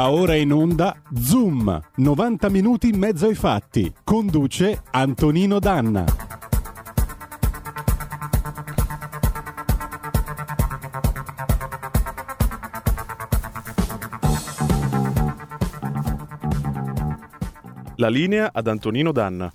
Va ora in onda Zoom, 90 minuti in mezzo ai fatti. Conduce Antonino Danna. La linea ad Antonino Danna.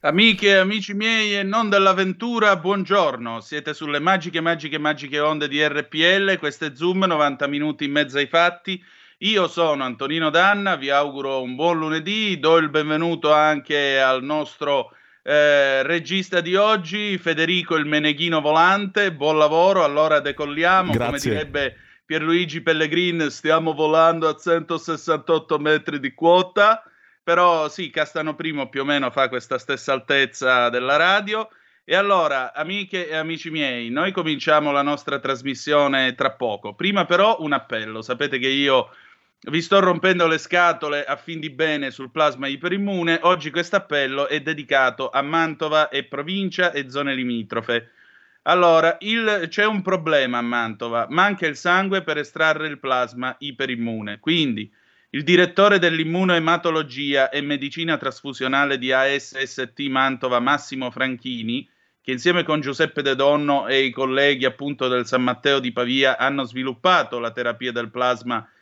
Amiche e amici miei e non dell'avventura, buongiorno. Siete sulle magiche, magiche, magiche onde di RPL. Questo è Zoom, 90 minuti in mezzo ai fatti. Io sono Antonino Danna, vi auguro un buon lunedì. Do il benvenuto anche al nostro eh, regista di oggi, Federico il Meneghino Volante. Buon lavoro. Allora decolliamo, Grazie. come direbbe Pierluigi Pellegrin, stiamo volando a 168 metri di quota però sì, Castano Primo più o meno fa questa stessa altezza della radio. E allora, amiche e amici miei, noi cominciamo la nostra trasmissione tra poco. Prima però un appello. Sapete che io vi sto rompendo le scatole a fin di bene sul plasma iperimmune. Oggi questo appello è dedicato a Mantova e provincia e zone limitrofe. Allora, il- c'è un problema a Mantova, manca il sangue per estrarre il plasma iperimmune. Quindi il direttore dell'immunoematologia e medicina trasfusionale di ASST Mantova, Massimo Franchini, che insieme con Giuseppe De Donno e i colleghi appunto del San Matteo di Pavia hanno sviluppato la terapia del plasma iperimmune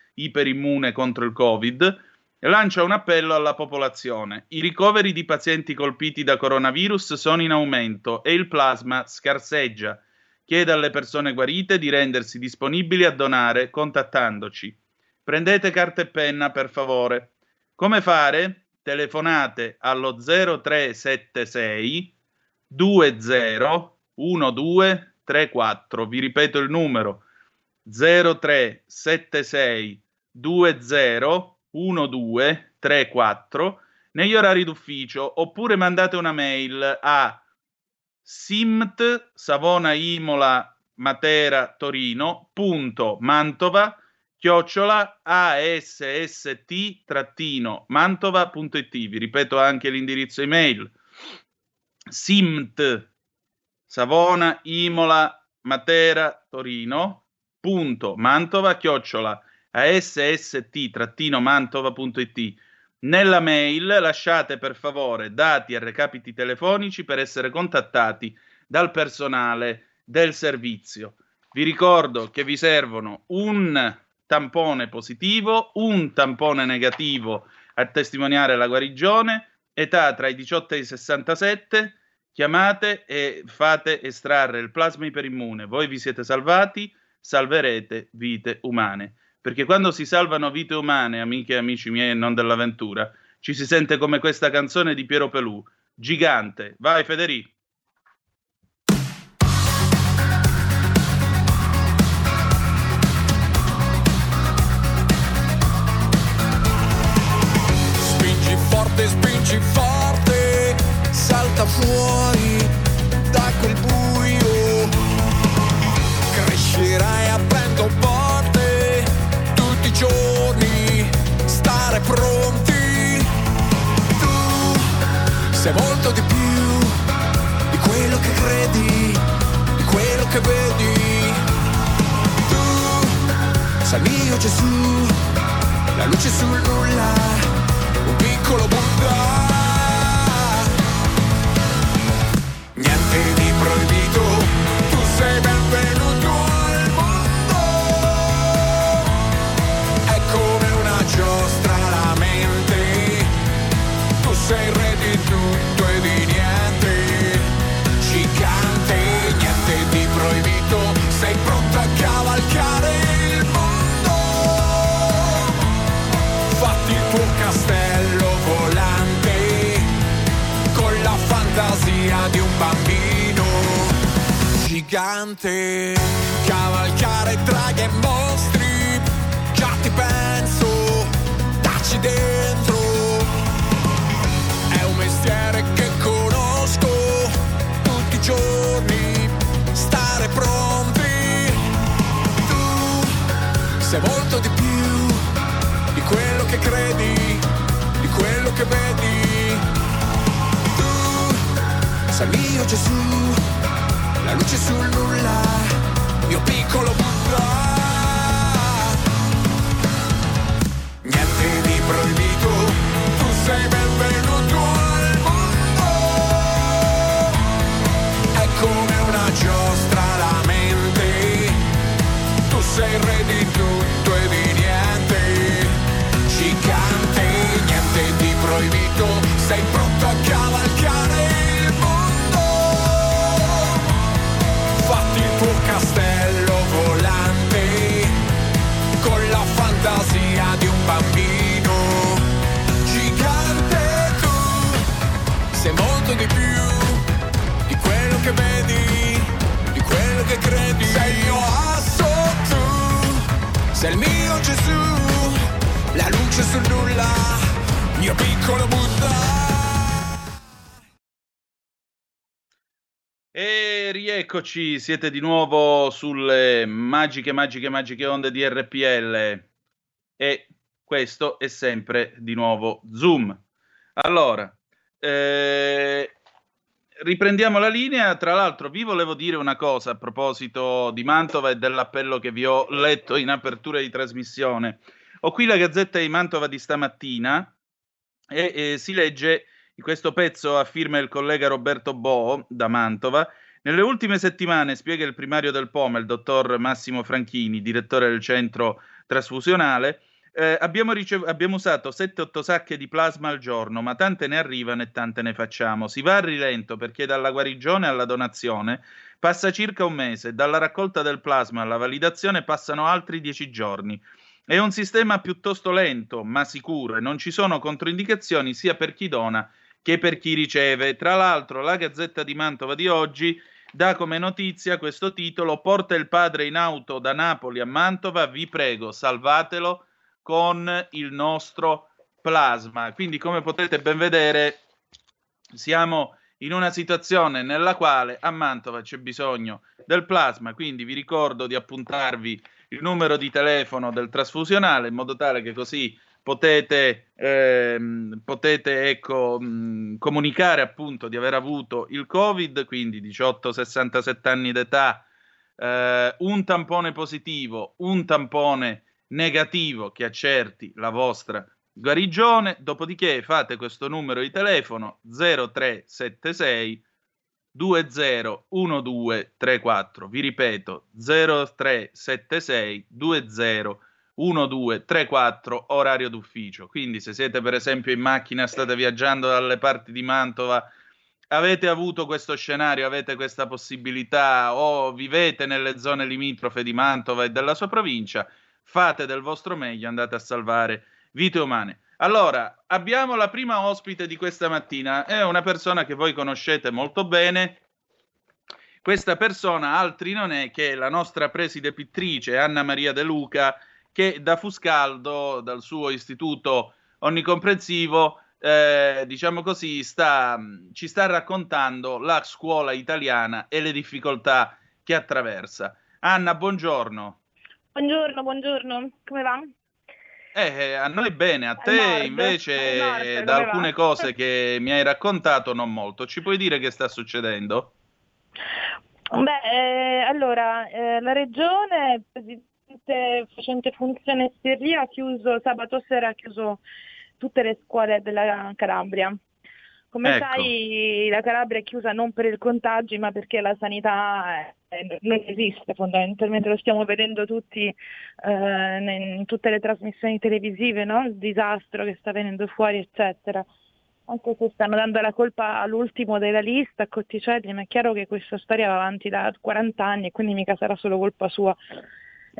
contro il Covid, lancia un appello alla popolazione. I ricoveri di pazienti colpiti da coronavirus sono in aumento e il plasma scarseggia. Chiede alle persone guarite di rendersi disponibili a donare contattandoci. Prendete carta e penna, per favore. Come fare? Telefonate allo 0376 20 1234. Vi ripeto il numero 0376 20 1234 negli orari d'ufficio oppure mandate una mail a simt Savona Imola Matera Torino chiocciola asst-mantova.it. Vi ripeto anche l'indirizzo email. Simt Savona Imola Matera Torino chiocciola asst-mantova.it. Nella mail lasciate per favore dati e recapiti telefonici per essere contattati dal personale del servizio. Vi ricordo che vi servono un tampone positivo, un tampone negativo a testimoniare la guarigione, età tra i 18 e i 67, chiamate e fate estrarre il plasma iperimmune. Voi vi siete salvati, salverete vite umane. Perché quando si salvano vite umane, amiche e amici miei e non dell'avventura, ci si sente come questa canzone di Piero Pelù, gigante. Vai Federico. Spingi forte, spingi forte, salta fuori da quel buio. Crescerai aprendo porte giorni, stare pronti. Tu sei molto di più di quello che credi, di quello che vedi. Tu sei mio Gesù la luce sul nulla, un piccolo Buddha. Bambino gigante. Cavalcare draghi e mostri, già ti penso, dacci dentro. È un mestiere che conosco tutti i giorni, stare pronti. Tu sei molto di più di quello che credi, di quello che vedi. mio Gesù, la luce sul nulla, mio piccolo Buddha. Niente di proibito, tu sei benvenuto al mondo. È come una giostra la mente, tu sei re di tutto e di niente. Gigante, niente di proibito, sei pronto. Che credi. Sei il mio asso tu, sei il mio Gesù, la luce sul nulla, mio piccolo Buddha. E rieccoci, siete di nuovo sulle magiche, magiche, magiche onde di RPL. E questo è sempre di nuovo Zoom. Allora, eh, riprendiamo la linea. Tra l'altro, vi volevo dire una cosa a proposito di Mantova e dell'appello che vi ho letto in apertura di trasmissione. Ho qui la gazzetta di Mantova di stamattina e eh, si legge in questo pezzo a firma del collega Roberto Bo da Mantova. Nelle ultime settimane, spiega il primario del POME, il dottor Massimo Franchini, direttore del centro trasfusionale, eh, abbiamo, ricev- abbiamo usato 7-8 sacche di plasma al giorno, ma tante ne arrivano e tante ne facciamo. Si va a rilento perché dalla guarigione alla donazione passa circa un mese, dalla raccolta del plasma alla validazione passano altri 10 giorni. È un sistema piuttosto lento, ma sicuro e non ci sono controindicazioni sia per chi dona che per chi riceve. Tra l'altro, la Gazzetta di Mantova di oggi dà come notizia questo titolo: Porta il padre in auto da Napoli a Mantova, vi prego, salvatelo con il nostro plasma. Quindi, come potete ben vedere, siamo in una situazione nella quale a Mantova c'è bisogno del plasma, quindi vi ricordo di appuntarvi il numero di telefono del trasfusionale in modo tale che così potete, ehm, potete ecco, mh, comunicare appunto di aver avuto il Covid, quindi 18-67 anni d'età, eh, un tampone positivo, un tampone negativo che accerti la vostra guarigione, dopodiché fate questo numero di telefono 0376 201234. Vi ripeto 0376 201234 orario d'ufficio. Quindi se siete per esempio in macchina, state viaggiando dalle parti di Mantova, avete avuto questo scenario, avete questa possibilità o vivete nelle zone limitrofe di Mantova e della sua provincia, fate del vostro meglio, andate a salvare vite umane. Allora, abbiamo la prima ospite di questa mattina, è una persona che voi conoscete molto bene. Questa persona altri non è che la nostra preside pittrice Anna Maria De Luca, che da Fuscaldo, dal suo istituto onnicomprensivo, eh, diciamo così, sta, ci sta raccontando la scuola italiana e le difficoltà che attraversa. Anna, buongiorno. Buongiorno, buongiorno, come va? Eh, a noi bene, a te nord, invece nord, da alcune va? cose che mi hai raccontato non molto. Ci puoi dire che sta succedendo? Beh, eh, allora, eh, la regione, presidente facente funzione Stirria, ha chiuso sabato sera, ha chiuso tutte le scuole della Calabria. Come Ecco. sai, la Calabria è chiusa non per il contagio, ma perché la sanità eh, non esiste fondamentalmente, lo stiamo vedendo tutti eh, in tutte le trasmissioni televisive, no? il disastro che sta venendo fuori, eccetera. Anche se stanno dando la colpa all'ultimo della lista, a Cotticelli, ma è chiaro che questa storia va avanti da 40 anni e quindi mica sarà solo colpa sua.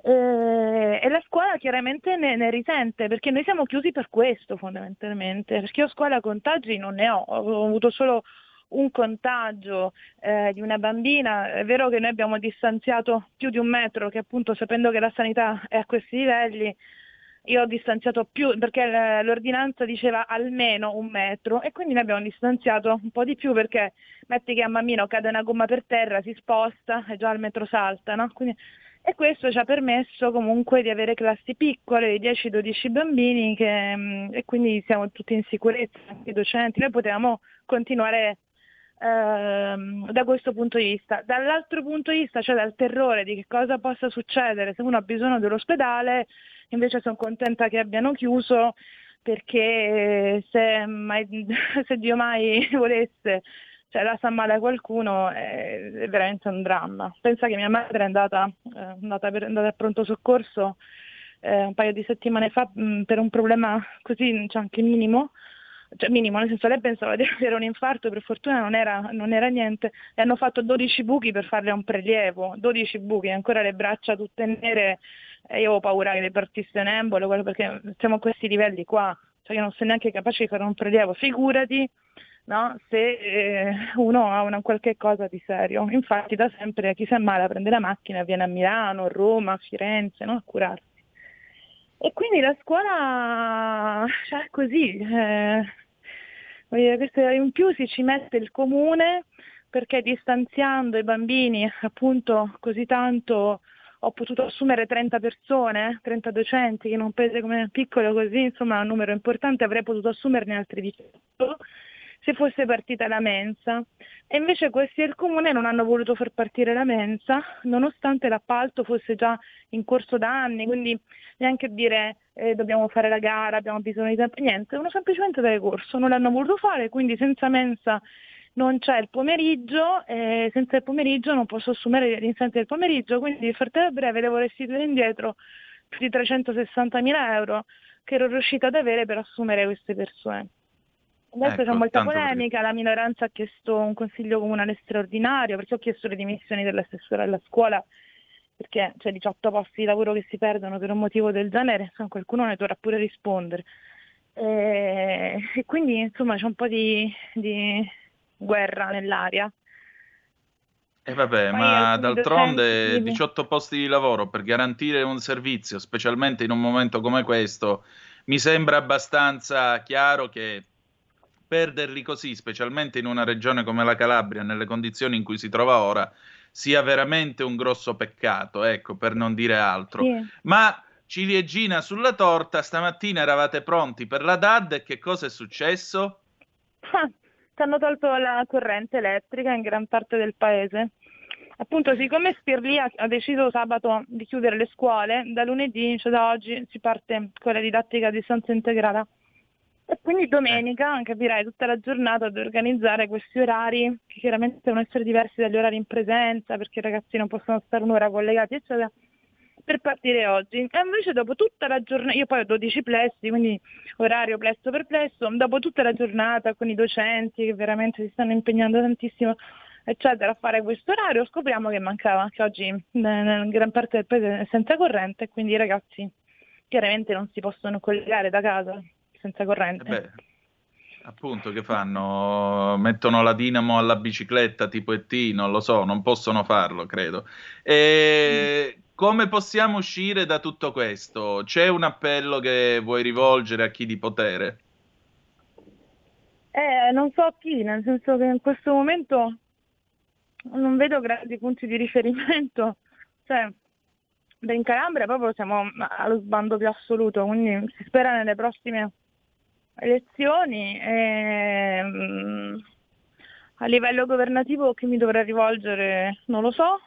Eh, e la scuola chiaramente ne, ne risente perché noi siamo chiusi per questo fondamentalmente, perché io scuola contagi non ne ho, ho avuto solo un contagio eh, di una bambina, è vero che noi abbiamo distanziato più di un metro, che appunto sapendo che la sanità è a questi livelli, io ho distanziato più perché l'ordinanza diceva almeno un metro e quindi noi abbiamo distanziato un po' di più perché metti che a mammino cade una gomma per terra, si sposta e già il metro salta, no? Quindi e questo ci ha permesso comunque di avere classi piccole, di 10-12 bambini che, mh, e quindi siamo tutti in sicurezza, anche i docenti, noi potevamo continuare ehm, da questo punto di vista. Dall'altro punto di vista, cioè dal terrore di che cosa possa succedere se uno ha bisogno dell'ospedale, invece sono contenta che abbiano chiuso perché se, mai, se Dio mai volesse cioè la sa male a qualcuno è, è veramente un dramma. Pensa che mia madre è andata, eh, andata, per, è andata al pronto soccorso eh, un paio di settimane fa mh, per un problema così, cioè anche minimo, cioè minimo, nel senso lei pensava di avere un infarto, per fortuna non era, non era niente, e hanno fatto 12 buchi per farle un prelievo, 12 buchi, ancora le braccia tutte nere, e io ho paura che le partisse un embolo, perché siamo a questi livelli qua, cioè io non sono neanche capace di fare un prelievo, figurati no? se eh, uno ha una qualche cosa di serio. Infatti da sempre chi si ammala prende la macchina, viene a Milano, Roma, Firenze no? a curarsi. E quindi la scuola cioè, così, eh, in più si ci mette il comune perché distanziando i bambini appunto così tanto ho potuto assumere 30 persone, 30 docenti, che in un paese come piccolo così, insomma è un numero importante, avrei potuto assumerne altri 18 se fosse partita la mensa. E invece questi del comune non hanno voluto far partire la mensa, nonostante l'appalto fosse già in corso da anni, quindi neanche dire eh, dobbiamo fare la gara, abbiamo bisogno di tempo, niente, uno semplicemente dare corso, non l'hanno voluto fare, quindi senza mensa non c'è il pomeriggio, e senza il pomeriggio non posso assumere l'insente del pomeriggio, quindi di fratello breve devo restituire indietro più di 360 mila euro che ero riuscita ad avere per assumere queste persone. Adesso ecco, c'è molta polemica, la minoranza ha chiesto un consiglio comunale straordinario, perché ho chiesto le dimissioni dell'assessore alla scuola, perché c'è 18 posti di lavoro che si perdono per un motivo del genere, insomma, qualcuno ne dovrà pure rispondere. E, e quindi insomma c'è un po' di, di guerra nell'aria. E eh vabbè, Poi ma d'altronde docenti... 18 posti di lavoro per garantire un servizio, specialmente in un momento come questo, mi sembra abbastanza chiaro che perderli così, specialmente in una regione come la Calabria, nelle condizioni in cui si trova ora, sia veramente un grosso peccato, ecco, per non dire altro. Sì. Ma ciliegina sulla torta, stamattina eravate pronti per la DAD e che cosa è successo? Ah, ci hanno tolto la corrente elettrica in gran parte del paese. Appunto, siccome Spirlia ha deciso sabato di chiudere le scuole, da lunedì, cioè da oggi, si parte con la didattica a distanza integrata. E quindi domenica, capirai, tutta la giornata ad organizzare questi orari che chiaramente devono essere diversi dagli orari in presenza perché i ragazzi non possono stare un'ora collegati, eccetera, per partire oggi. E invece dopo tutta la giornata, io poi ho 12 plessi, quindi orario plesso per plesso, dopo tutta la giornata con i docenti che veramente si stanno impegnando tantissimo, eccetera, a fare questo orario, scopriamo che mancava, che oggi in gran parte del paese è senza corrente e quindi i ragazzi chiaramente non si possono collegare da casa senza corrente. Eh beh, appunto, che fanno? Mettono la dinamo alla bicicletta tipo ET, non lo so, non possono farlo, credo. E... Come possiamo uscire da tutto questo? C'è un appello che vuoi rivolgere a chi di potere? Eh, non so a chi, nel senso che in questo momento non vedo grandi punti di riferimento. Cioè, in Calabria proprio siamo allo sbando più assoluto, quindi si spera nelle prossime elezioni. E, um, a livello governativo chi mi dovrà rivolgere non lo so.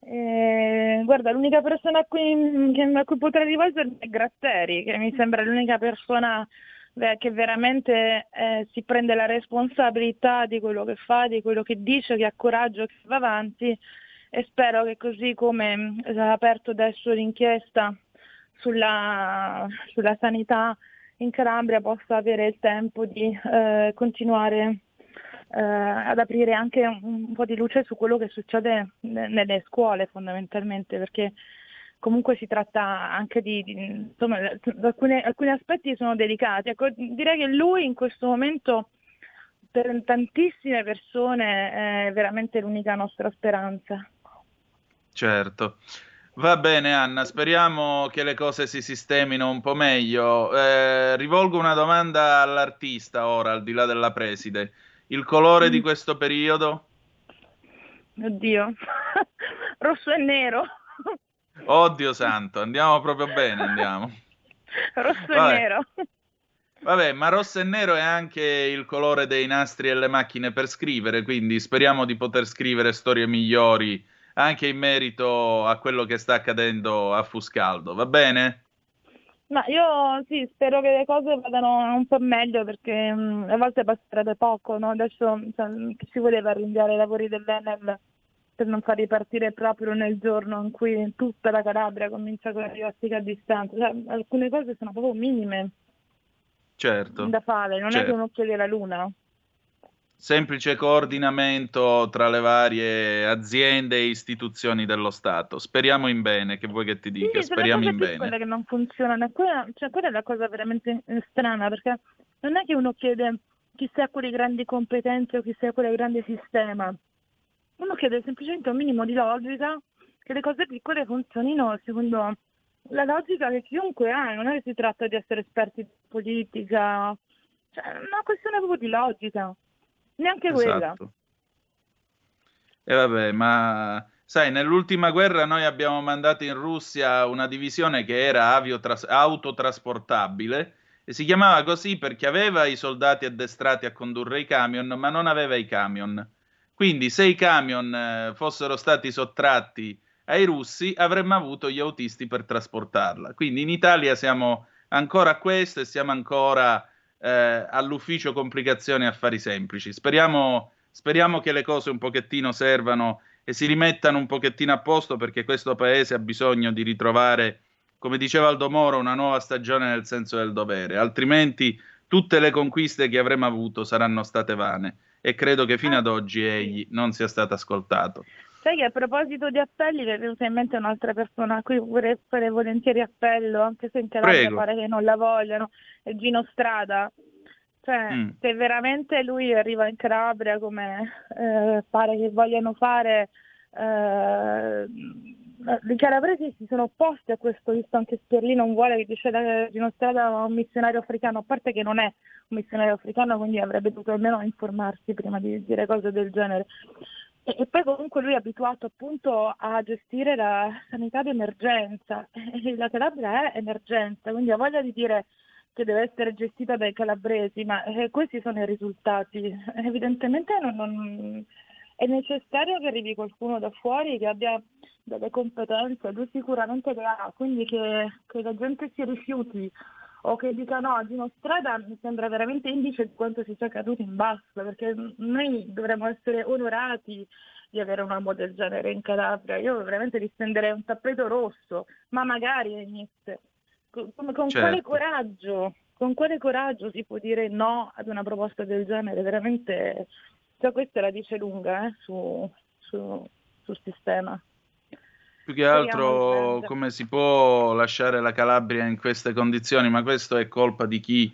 E, guarda, l'unica persona a cui, a cui potrei rivolgermi è Gratteri, che mi sembra l'unica persona che veramente eh, si prende la responsabilità di quello che fa, di quello che dice, che ha coraggio, che va avanti e spero che così come ha aperto adesso l'inchiesta sulla, sulla sanità in Calabria possa avere il tempo di eh, continuare eh, ad aprire anche un, un, po' di luce su quello che succede ne, nelle scuole fondamentalmente, perché comunque si tratta anche di, di insomma, alcune, alcuni aspetti sono delicati. Ecco, direi che lui in questo momento per tantissime persone è veramente l'unica nostra speranza. Certo. Va bene Anna, speriamo che le cose si sistemino un po' meglio. Eh, rivolgo una domanda all'artista ora, al di là della preside. Il colore mm. di questo periodo? Oddio, rosso e nero. Oddio santo, andiamo proprio bene, andiamo. rosso Vabbè. e nero. Vabbè, ma rosso e nero è anche il colore dei nastri e le macchine per scrivere, quindi speriamo di poter scrivere storie migliori anche in merito a quello che sta accadendo a Fuscaldo, va bene? Ma io sì, spero che le cose vadano un po' meglio perché mh, a volte passerebbe poco, no? Adesso cioè, si voleva rinviare i lavori dell'Enel per non far ripartire proprio nel giorno in cui tutta la Calabria comincia con la didattica a distanza. Cioè, alcune cose sono proprio minime. certo, da fare, non certo. è che uno chiede la luna. Semplice coordinamento tra le varie aziende e istituzioni dello Stato. Speriamo in bene, che vuoi che ti dica? Sì, Speriamo in bene. che non funzionano. E Quella, cioè, quella è la cosa veramente eh, strana, perché non è che uno chiede chissà quali grandi competenze o chissà quale grande sistema. Uno chiede semplicemente un minimo di logica, che le cose piccole funzionino secondo la logica che chiunque ha, non è che si tratta di essere esperti di politica, cioè è una questione proprio di logica. Neanche quella. Esatto. E vabbè, ma sai, nell'ultima guerra noi abbiamo mandato in Russia una divisione che era aviotras- autotrasportabile e si chiamava così perché aveva i soldati addestrati a condurre i camion, ma non aveva i camion. Quindi se i camion eh, fossero stati sottratti ai russi, avremmo avuto gli autisti per trasportarla. Quindi in Italia siamo ancora a questo e siamo ancora eh, all'ufficio complicazioni e affari semplici. Speriamo, speriamo che le cose un pochettino servano e si rimettano un pochettino a posto perché questo paese ha bisogno di ritrovare, come diceva Aldo Moro, una nuova stagione nel senso del dovere, altrimenti tutte le conquiste che avremo avuto saranno state vane e credo che fino ad oggi egli non sia stato ascoltato. Sai che a proposito di appelli mi è venuta in mente un'altra persona a cui vorrei fare volentieri appello, anche se in Calabria Prego. pare che non la vogliano, è Gino Strada. Cioè, Mm. se veramente lui arriva in Calabria come eh, pare che vogliano fare, eh, i calabresi si sono opposti a questo, visto anche Sperlì non vuole che dice che Gino Strada un missionario africano, a parte che non è un missionario africano, quindi avrebbe dovuto almeno informarsi prima di dire cose del genere. E, e poi comunque lui è abituato appunto a gestire la sanità d'emergenza e la Calabria è emergenza, quindi ha voglia di dire che deve essere gestita dai calabresi, ma eh, questi sono i risultati. Evidentemente non- non- è necessario che arrivi qualcuno da fuori che abbia delle competenze, lui sicuramente le ha, quindi che, che la gente si rifiuti o che dica no, Gino Strada mi sembra veramente indice di quanto si sia caduto in basso, perché noi dovremmo essere onorati di avere un uomo del genere in Calabria. Io veramente gli stenderei un tappeto rosso, ma magari. Con, con- con Certo. quale coraggio? Con quale coraggio si può dire no ad una proposta del genere? Veramente, cioè questa la dice lunga eh, su, su- sul sistema. Più che altro come si può lasciare la Calabria in queste condizioni, ma questo è colpa di chi,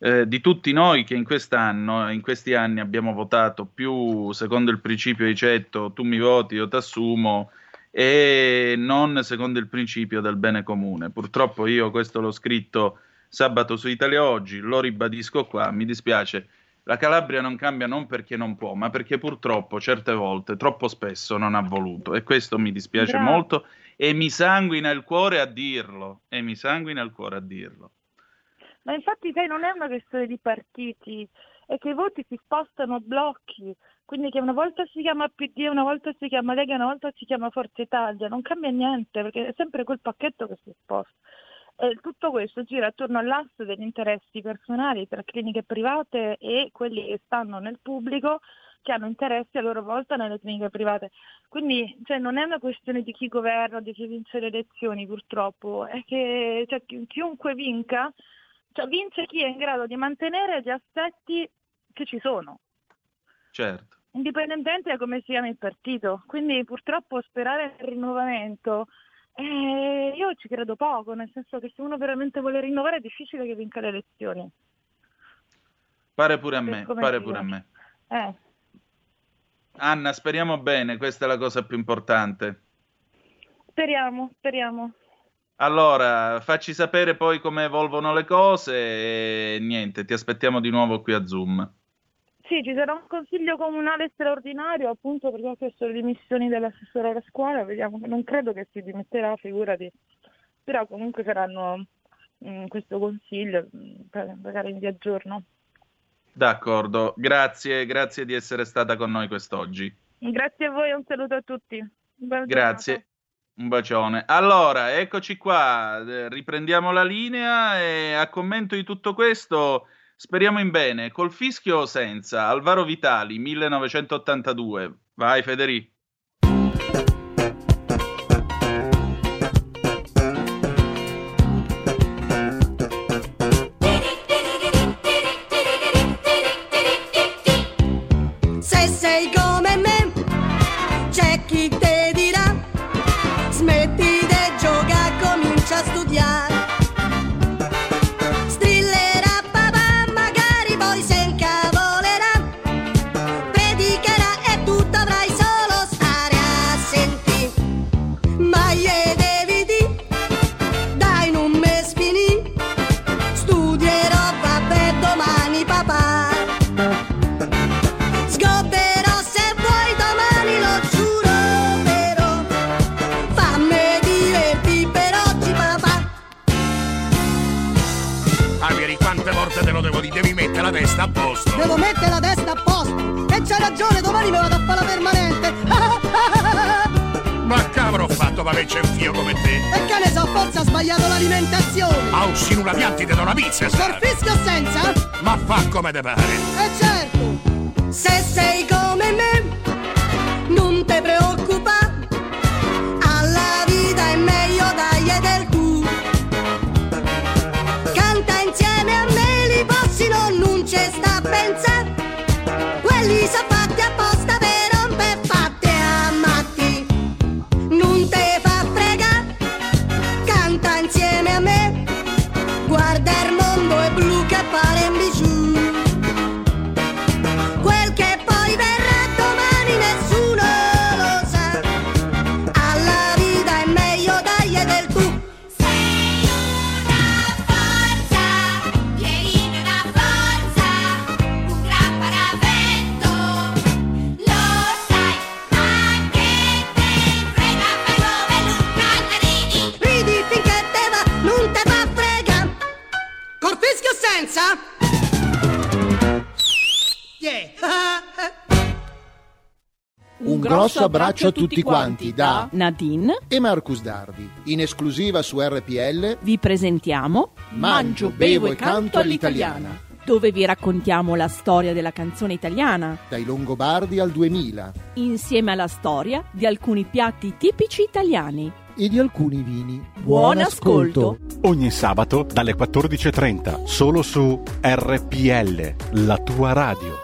eh, di tutti noi che in quest'anno, in questi anni abbiamo votato più secondo il principio di Cetto, tu mi voti, io t'assumo, e non secondo il principio del bene comune. Purtroppo io questo l'ho scritto sabato su Italia Oggi, lo ribadisco qua, mi dispiace. La Calabria non cambia non perché non può, ma perché purtroppo certe volte, troppo spesso, non ha voluto. E questo mi dispiace Bravo. molto e mi sanguina il cuore a dirlo. E mi sanguina il cuore a dirlo. Ma infatti sai, non è una questione di partiti, è che i voti si spostano a blocchi, quindi che una volta si chiama PD, una volta si chiama Lega, una volta si chiama Forza Italia, non cambia niente, perché è sempre quel pacchetto che si sposta. E tutto questo gira attorno all'asse degli interessi personali tra cliniche private e quelli che stanno nel pubblico che hanno interessi a loro volta nelle cliniche private. Quindi cioè, non è una questione di chi governa di chi vince le elezioni purtroppo, è che cioè, chi- chiunque vinca, cioè, vince chi è in grado di mantenere gli assetti che ci sono, Certo. indipendentemente da come si chiama il partito. Quindi purtroppo sperare nel rinnovamento, eh, io ci credo poco, nel senso che se uno veramente vuole rinnovare è difficile che vinca le elezioni. Pare pure a me, pare pure a me. Eh. Anna, speriamo bene, questa è la cosa più importante. Speriamo, speriamo. Allora, facci sapere poi come evolvono le cose e niente, ti aspettiamo di nuovo qui a Zoom. Sì, ci sarà un consiglio comunale straordinario appunto perché ho chiesto le dimissioni dell'assessore alla scuola, vediamo, non credo che si dimetterà, figurati, però comunque saranno in questo consiglio, mh, per- magari vi aggiorno. D'accordo, grazie, grazie di essere stata con noi quest'oggi. Grazie a voi, un saluto a tutti. Grazie, un bacione. Allora, eccoci qua, eh, riprendiamo la linea e a commento di tutto questo speriamo in bene, col fischio o senza, Alvaro Vitali, 1982. Vai Federico. Abbraccio a tutti quanti da Nadine. e Marcus Dardi. In esclusiva su RPL Vi presentiamo Mangio, bevo e canto all'italiana. dove vi raccontiamo la storia della canzone italiana, Dai Longobardi al 2000 insieme alla storia di alcuni piatti tipici italiani. e di alcuni vini. Buon ascolto. Ogni sabato dalle 14.30, solo su RPL, la tua radio.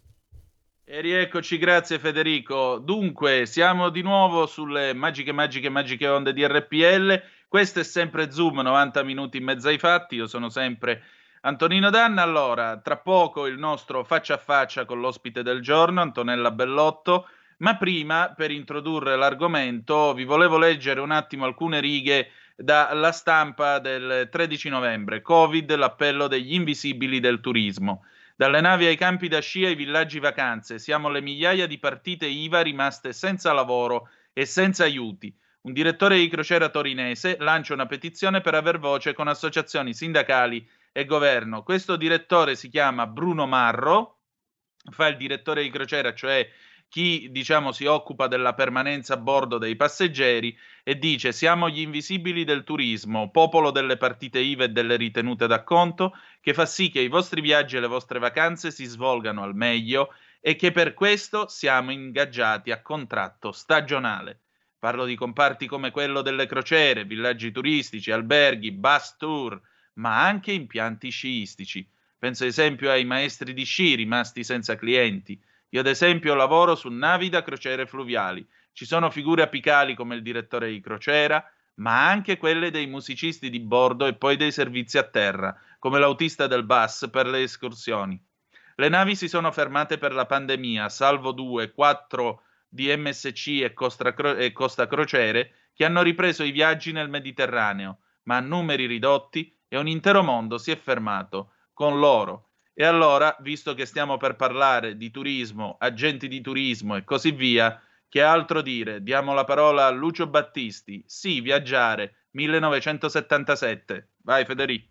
E rieccoci, grazie Federico. Dunque, siamo di nuovo sulle magiche, magiche, magiche onde di RPL. Questo è sempre Zoom, 90 minuti in mezzo ai fatti. Io sono sempre Antonino Danna. Allora, tra poco il nostro faccia a faccia con l'ospite del giorno, Antonella Bellotto. Ma prima, per introdurre l'argomento, vi volevo leggere un attimo alcune righe dalla stampa del 13 novembre. Covid, l'appello degli invisibili del turismo. Dalle navi ai campi da sci ai villaggi vacanze, siamo le migliaia di partite IVA rimaste senza lavoro e senza aiuti. Un direttore di crociera torinese lancia una petizione per aver voce con associazioni sindacali e governo. Questo direttore si chiama Bruno Marro, fa il direttore di crociera, cioè chi diciamo si occupa della permanenza a bordo dei passeggeri e dice siamo gli invisibili del turismo, popolo delle partite IVA e delle ritenute d'acconto, che fa sì che i vostri viaggi e le vostre vacanze si svolgano al meglio e che per questo siamo ingaggiati a contratto stagionale. Parlo di comparti come quello delle crociere, villaggi turistici, alberghi, bus tour, ma anche impianti sciistici. Penso ad esempio ai maestri di sci rimasti senza clienti. Io ad esempio lavoro su navi da crociere fluviali. Ci sono figure apicali come il direttore di crociera, ma anche quelle dei musicisti di bordo e poi dei servizi a terra, come l'autista del bus per le escursioni. Le navi si sono fermate per la pandemia, salvo due, quattro di MSC e Costa, Cro- e Costa Crociere che hanno ripreso i viaggi nel Mediterraneo, ma a numeri ridotti e un intero mondo si è fermato con loro. E allora, visto che stiamo per parlare di turismo, agenti di turismo e così via, che altro dire? Diamo la parola a Lucio Battisti. Sì, viaggiare, 1977. Vai Federico.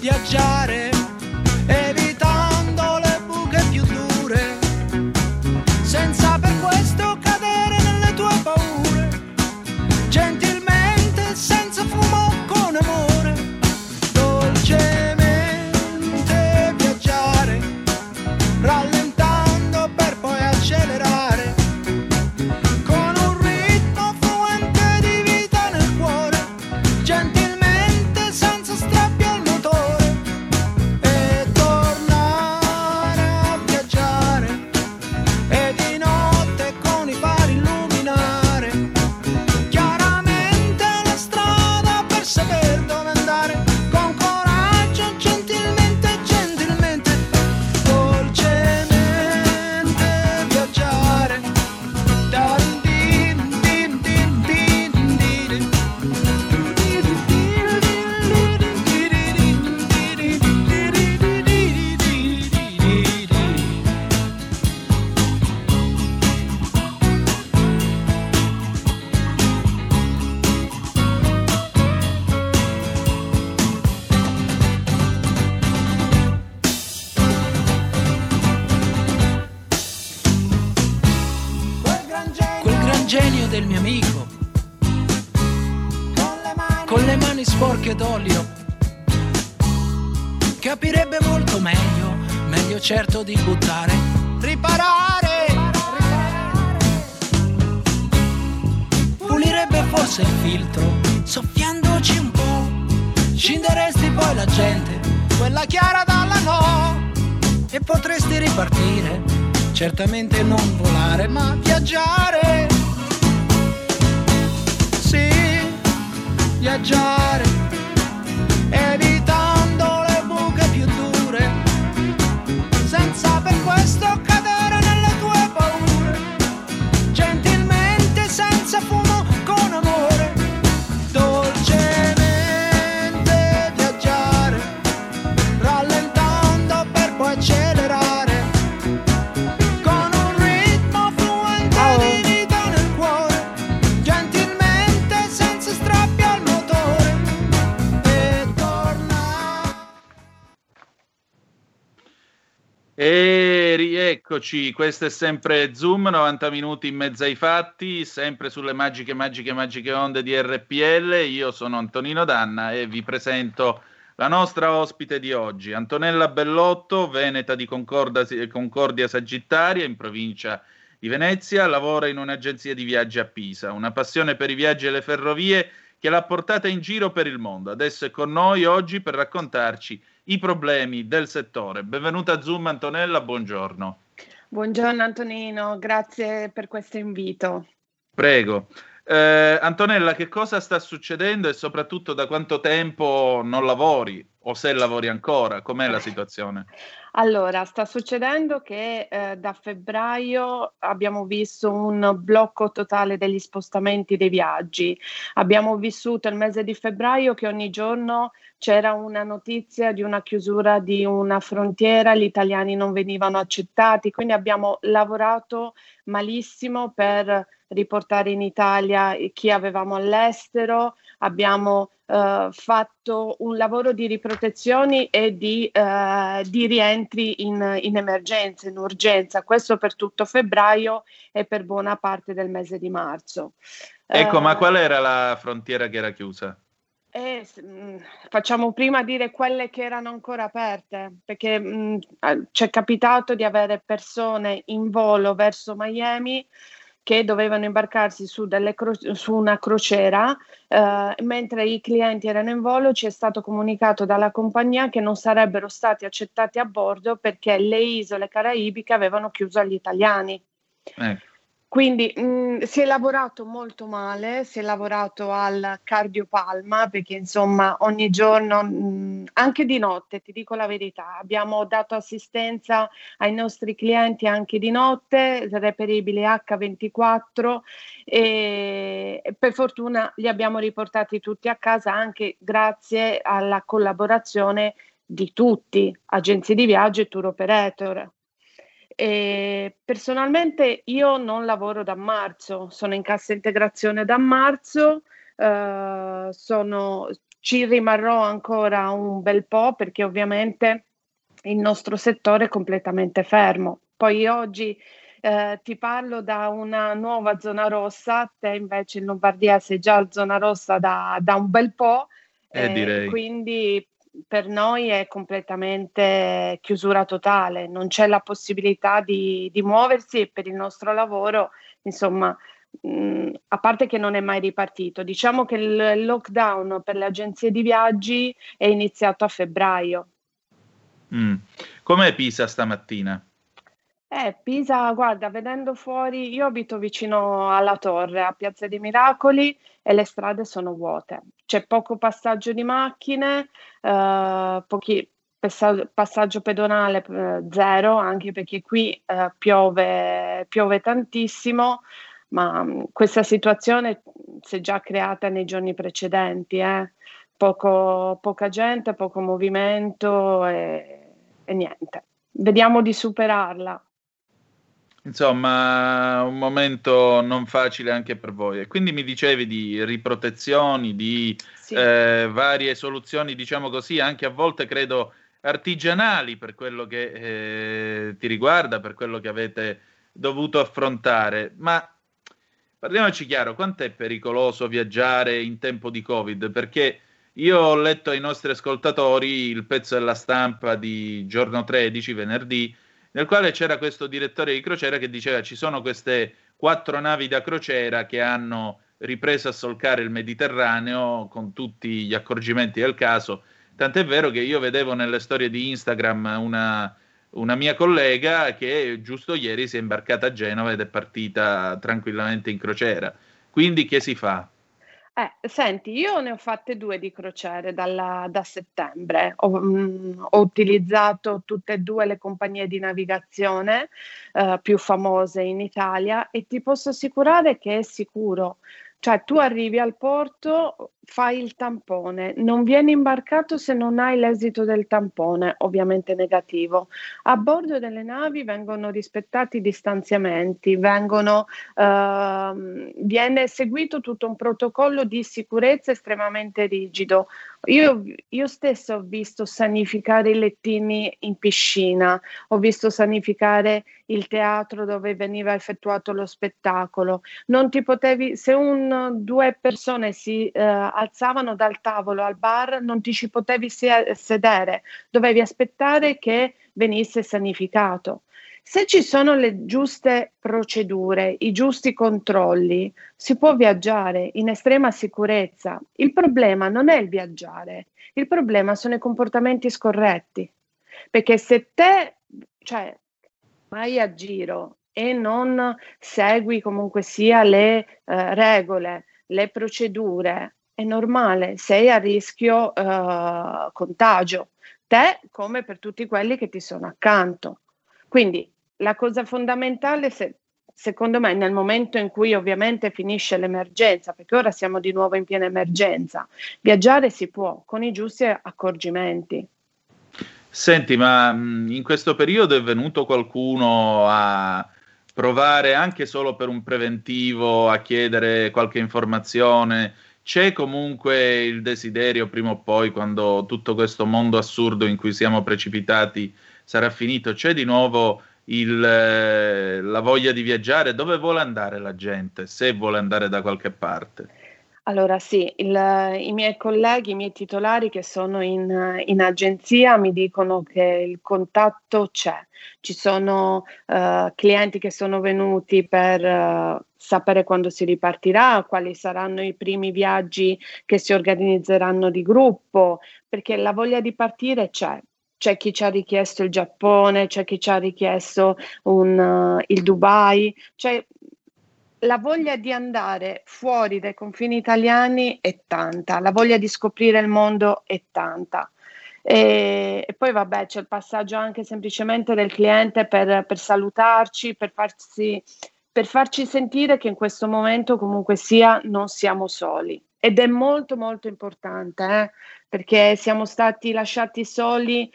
Viaggiare, certamente rieccoci, questo è sempre Zoom, 90 minuti in mezzo ai fatti, sempre sulle magiche, magiche, magiche onde di RPL. Io sono Antonino Danna e vi presento la nostra ospite di oggi, Antonella Bellotto, veneta di Concorda- Concordia Sagittaria, in provincia di Venezia, lavora in un'agenzia di viaggi a Pisa, una passione per i viaggi e le ferrovie che l'ha portata in giro per il mondo. Adesso è con noi oggi per raccontarci i problemi del settore. Benvenuta a Zoom Antonella, buongiorno. Buongiorno Antonino, grazie per questo invito. Prego. Eh, Antonella, che cosa sta succedendo e soprattutto da quanto tempo non lavori o se lavori ancora? Com'è la situazione? Allora, sta succedendo che eh, da febbraio abbiamo visto un blocco totale degli spostamenti dei viaggi. Abbiamo vissuto il mese di febbraio che ogni giorno c'era una notizia di una chiusura di una frontiera, gli italiani non venivano accettati, quindi abbiamo lavorato malissimo per riportare in Italia chi avevamo all'estero, abbiamo eh, fatto un lavoro di riprotezioni e di, eh, di rientri in, in emergenza, in urgenza, questo per tutto febbraio e per buona parte del mese di marzo. Ecco, Eh, ma qual era la frontiera che era chiusa? eh, mh, facciamo prima dire quelle che erano ancora aperte, perché mh, eh, ci è capitato di avere persone in volo verso Miami che dovevano imbarcarsi su, cro- su una crociera, eh, mentre i clienti erano in volo ci è stato comunicato dalla compagnia che non sarebbero stati accettati a bordo perché le isole caraibiche avevano chiuso agli italiani. Ecco. Quindi mh, si è lavorato molto male, si è lavorato al cardiopalma perché insomma ogni giorno, mh, anche di notte, ti dico la verità, abbiamo dato assistenza ai nostri clienti anche di notte, reperibile H24 e, e per fortuna li abbiamo riportati tutti a casa anche grazie alla collaborazione di tutti, agenzie di viaggio e tour operator. E personalmente io non lavoro da marzo, sono in cassa integrazione da marzo, eh, sono- ci rimarrò ancora un bel po' perché ovviamente il nostro settore è completamente fermo. Poi oggi eh, ti parlo da una nuova zona rossa, te invece in Lombardia sei già zona rossa da, da un bel po', Eh, eh, direi. quindi per noi è completamente chiusura totale, non c'è la possibilità di, di muoversi e per il nostro lavoro, insomma, mh, a parte che non è mai ripartito, diciamo che il lockdown per le agenzie di viaggi è iniziato a febbraio. Mm. Com'è Pisa stamattina? Eh, Pisa, guarda, vedendo fuori, io abito vicino alla torre, a Piazza dei Miracoli, e le strade sono vuote. C'è poco passaggio di macchine, eh, pochi passa- passaggio pedonale eh, zero, anche perché qui eh, piove, piove tantissimo, ma mh, questa situazione si è già creata nei giorni precedenti, eh. Poco- poca gente, poco movimento e, e niente. Vediamo di superarla. Insomma, un momento non facile anche per voi. E quindi mi dicevi di riprotezioni, di Sì. eh, varie soluzioni, diciamo così, anche a volte credo artigianali per quello che eh, ti riguarda, per quello che avete dovuto affrontare. Ma parliamoci chiaro, quanto è pericoloso viaggiare in tempo di Covid? Perché io ho letto ai nostri ascoltatori il pezzo della stampa di giorno 13, venerdì, nel quale c'era questo direttore di crociera che diceva ci sono queste quattro navi da crociera che hanno ripreso a solcare il Mediterraneo con tutti gli accorgimenti del caso. Tant'è vero che io vedevo nelle storie di Instagram una, una mia collega che giusto ieri si è imbarcata a Genova ed è partita tranquillamente in crociera. Quindi che si fa? Eh, senti, io ne ho fatte due di crociere dalla- da settembre. Ho, mm, ho utilizzato tutte e due le compagnie di navigazione eh, più famose in Italia e ti posso assicurare che è sicuro. Cioè, tu arrivi al porto, fai il tampone, non vieni imbarcato se non hai l'esito del tampone, ovviamente negativo. A bordo delle navi vengono rispettati i distanziamenti, vengono, ehm, viene seguito tutto un protocollo di sicurezza estremamente rigido. Io, io stessa ho visto sanificare i lettini in piscina, ho visto sanificare il teatro dove veniva effettuato lo spettacolo. Non ti potevi, se un, due persone si eh, alzavano dal tavolo al bar, non ti ci potevi se- sedere, dovevi aspettare che venisse sanificato. Se ci sono le giuste procedure, i giusti controlli, si può viaggiare in estrema sicurezza. Il problema non è il viaggiare, il problema sono i comportamenti scorretti. Perché se te, cioè, vai a giro e non segui comunque sia le eh, regole, le procedure, è normale, sei a rischio eh, contagio, te come per tutti quelli che ti sono accanto. Quindi la cosa fondamentale, se- secondo me, nel momento in cui ovviamente finisce l'emergenza, perché ora siamo di nuovo in piena emergenza, viaggiare si può con i giusti accorgimenti. Senti, ma mh, in questo periodo è venuto qualcuno a provare anche solo per un preventivo a chiedere qualche informazione? C'è comunque il desiderio prima o poi, quando tutto questo mondo assurdo in cui siamo precipitati sarà finito, c'è di nuovo il, eh, la voglia di viaggiare? Dove vuole andare la gente? Se vuole andare da qualche parte. Allora sì, il- i miei colleghi, i miei titolari che sono in, in agenzia mi dicono che il contatto c'è. Ci sono eh, clienti che sono venuti per eh, sapere quando si ripartirà, quali saranno i primi viaggi che si organizzeranno di gruppo, perché la voglia di partire c'è. C'è chi ci ha richiesto il Giappone, c'è chi ci ha richiesto un, eh, il Dubai, c'è la voglia di andare fuori dai confini italiani è tanta, la voglia di scoprire il mondo è tanta. E, e poi vabbè c'è il passaggio anche semplicemente del cliente per, per salutarci, per farsi, per farci sentire che in questo momento comunque sia non siamo soli. Ed è molto molto importante eh, perché siamo stati lasciati soli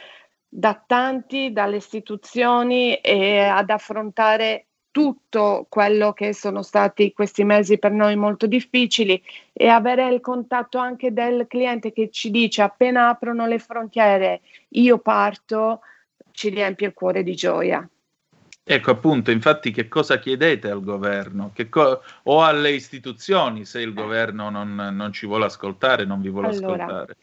da tanti, dalle istituzioni e ad affrontare tutto quello che sono stati questi mesi per noi molto difficili e avere il contatto anche del cliente che ci dice appena aprono le frontiere io parto, ci riempie il cuore di gioia. Ecco appunto, infatti che cosa chiedete al governo Che co- o alle istituzioni se il governo non, non ci vuole ascoltare, non vi vuole Allora, ascoltare?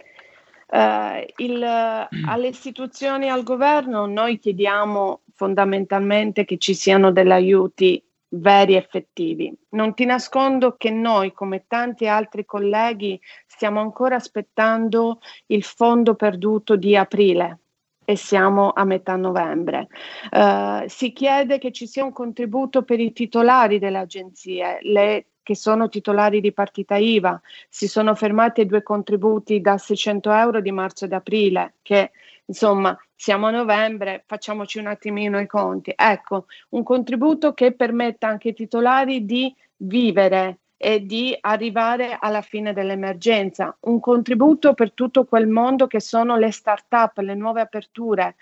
Eh, il- alle istituzioni e al governo noi chiediamo fondamentalmente che ci siano degli aiuti veri e effettivi. Non ti nascondo che noi, come tanti altri colleghi, stiamo ancora aspettando il fondo perduto di aprile e siamo a metà novembre. Eh, si chiede che ci sia un contributo per i titolari delle agenzie, le che sono titolari di partita IVA. Si sono fermati ai due contributi da 600 euro di marzo ed aprile, che insomma siamo a novembre, facciamoci un attimino i conti. Ecco, un contributo che permetta anche ai titolari di vivere e di arrivare alla fine dell'emergenza, un contributo per tutto quel mondo che sono le start-up, le nuove aperture.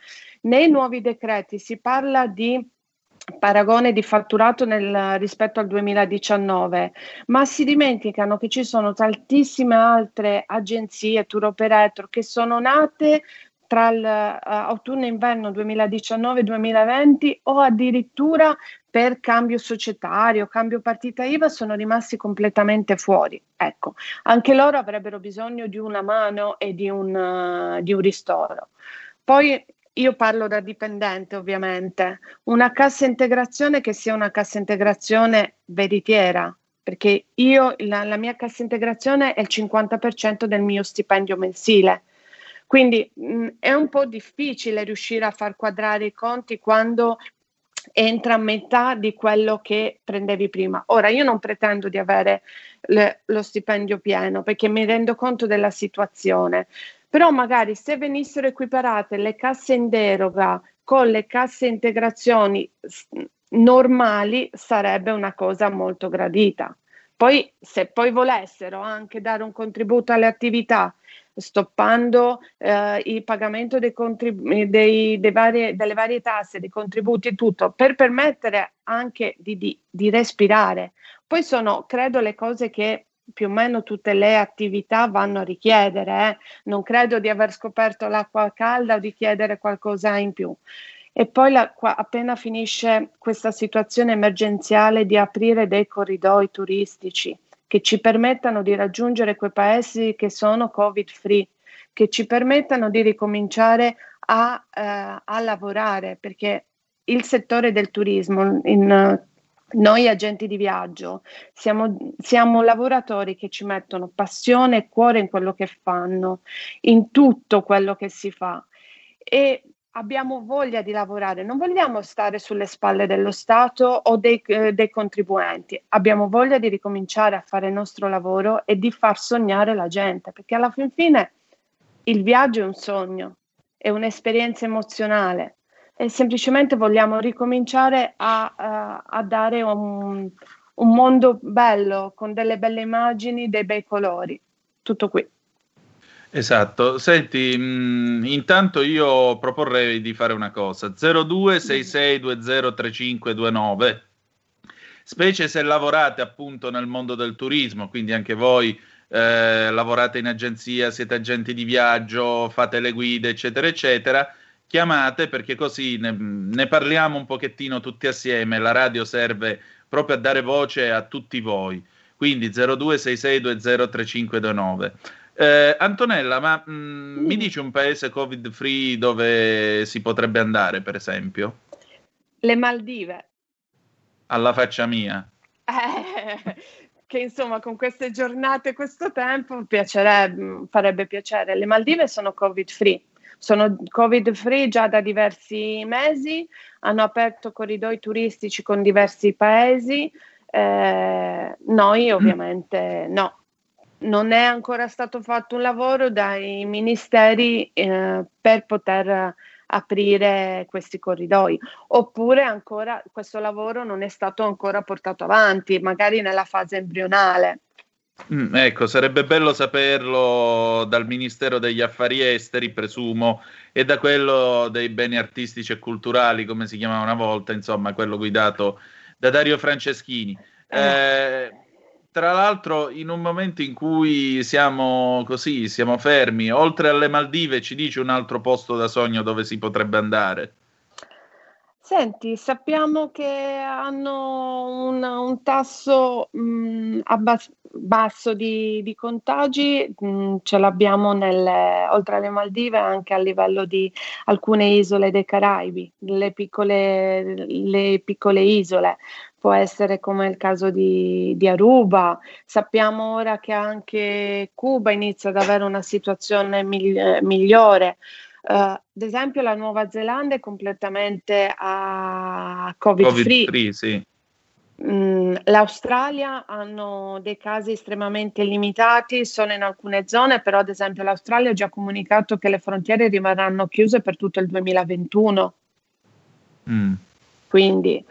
Nei nuovi decreti si parla di paragone di fatturato nel, rispetto al 2019, ma si dimenticano che ci sono tantissime altre agenzie, tour operator che sono nate tra l'autunno e inverno 2019-2020 o addirittura per cambio societario, cambio partita IVA sono rimasti completamente fuori. Ecco, anche loro avrebbero bisogno di una mano e di un, uh, di un ristoro. Poi io parlo da dipendente ovviamente, una cassa integrazione che sia una cassa integrazione veritiera, perché io la, la mia cassa integrazione è il 50% del mio stipendio mensile. Quindi mh, è un po' difficile riuscire a far quadrare i conti quando entra a metà di quello che prendevi prima. Ora io non pretendo di avere le, lo stipendio pieno perché mi rendo conto della situazione, però magari se venissero equiparate le casse in deroga con le casse integrazioni normali sarebbe una cosa molto gradita. Poi se poi volessero anche dare un contributo alle attività stoppando eh, il pagamento dei contrib- dei, dei varie, delle varie tasse, dei contributi e tutto, per permettere anche di, di, di respirare. Poi sono, credo, le cose che più o meno tutte le attività vanno a richiedere. eh. Non credo di aver scoperto l'acqua calda o di chiedere qualcosa in più. E poi la- qua- appena finisce questa situazione emergenziale di aprire dei corridoi turistici che ci permettano di raggiungere quei paesi che sono covid free, che ci permettano di ricominciare a, eh, a lavorare, perché il settore del turismo, in, noi agenti di viaggio, siamo, siamo lavoratori che ci mettono passione e cuore in quello che fanno, in tutto quello che si fa. E abbiamo voglia di lavorare, non vogliamo stare sulle spalle dello Stato o dei, eh, dei contribuenti, abbiamo voglia di ricominciare a fare il nostro lavoro e di far sognare la gente, perché alla fin fine il viaggio è un sogno, è un'esperienza emozionale e semplicemente vogliamo ricominciare a, a- a dare un, un mondo bello, con delle belle immagini, dei bei colori. Tutto qui. Esatto, senti, mh, intanto io proporrei di fare una cosa, 0266203529, specie se lavorate appunto nel mondo del turismo, quindi anche voi eh, lavorate in agenzia, siete agenti di viaggio, fate le guide, eccetera, eccetera, chiamate perché così ne, ne parliamo un pochettino tutti assieme, la radio serve proprio a dare voce a tutti voi, quindi 0266203529. Eh, Antonella, ma mh, mi dici un paese covid free dove si potrebbe andare, per esempio? Le Maldive. Alla faccia mia. Eh, che insomma con queste giornate e questo tempo piacerebbe, farebbe piacere. Le Maldive sono covid free, sono covid free già da diversi mesi, hanno aperto corridoi turistici con diversi paesi, Eh, noi ovviamente no. Non è ancora stato fatto un lavoro dai ministeri eh, per poter aprire questi corridoi, oppure ancora questo lavoro non è stato ancora portato avanti, magari nella fase embrionale. Mm, ecco, sarebbe bello saperlo dal Ministero degli Affari Esteri, presumo, e da quello dei beni artistici e culturali, come si chiamava una volta, insomma, quello guidato da Dario Franceschini. Eh, tra l'altro, in un momento in cui siamo così, siamo fermi, oltre alle Maldive, ci dice un altro posto da sogno dove si potrebbe andare? Senti, sappiamo che hanno un, un tasso mh, abbas- basso di, di contagi, mh, ce l'abbiamo nelle, oltre alle Maldive anche a livello di alcune isole dei Caraibi, le piccole, le piccole isole, può essere come il caso di, di Aruba. Sappiamo ora che anche Cuba inizia ad avere una situazione migli- migliore. Uh, ad esempio la Nuova Zelanda è completamente a covid-free. Covid-free, sì. Mm, L'Australia hanno dei casi estremamente limitati, solo in alcune zone, però ad esempio l'Australia ha già comunicato che le frontiere rimarranno chiuse per tutto il 2021. Mm. Quindi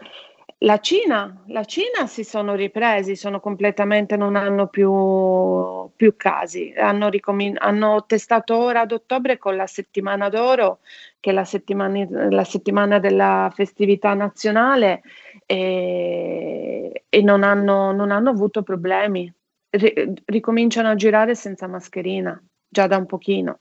la Cina, la Cina si sono ripresi, sono completamente, non hanno più, più casi. Hanno, ricomin- hanno testato ora ad ottobre con la settimana d'oro, che è la settimana, la settimana della festività nazionale, e, e non, hanno, non hanno avuto problemi. Ri- ricominciano a girare senza mascherina, già da un pochino.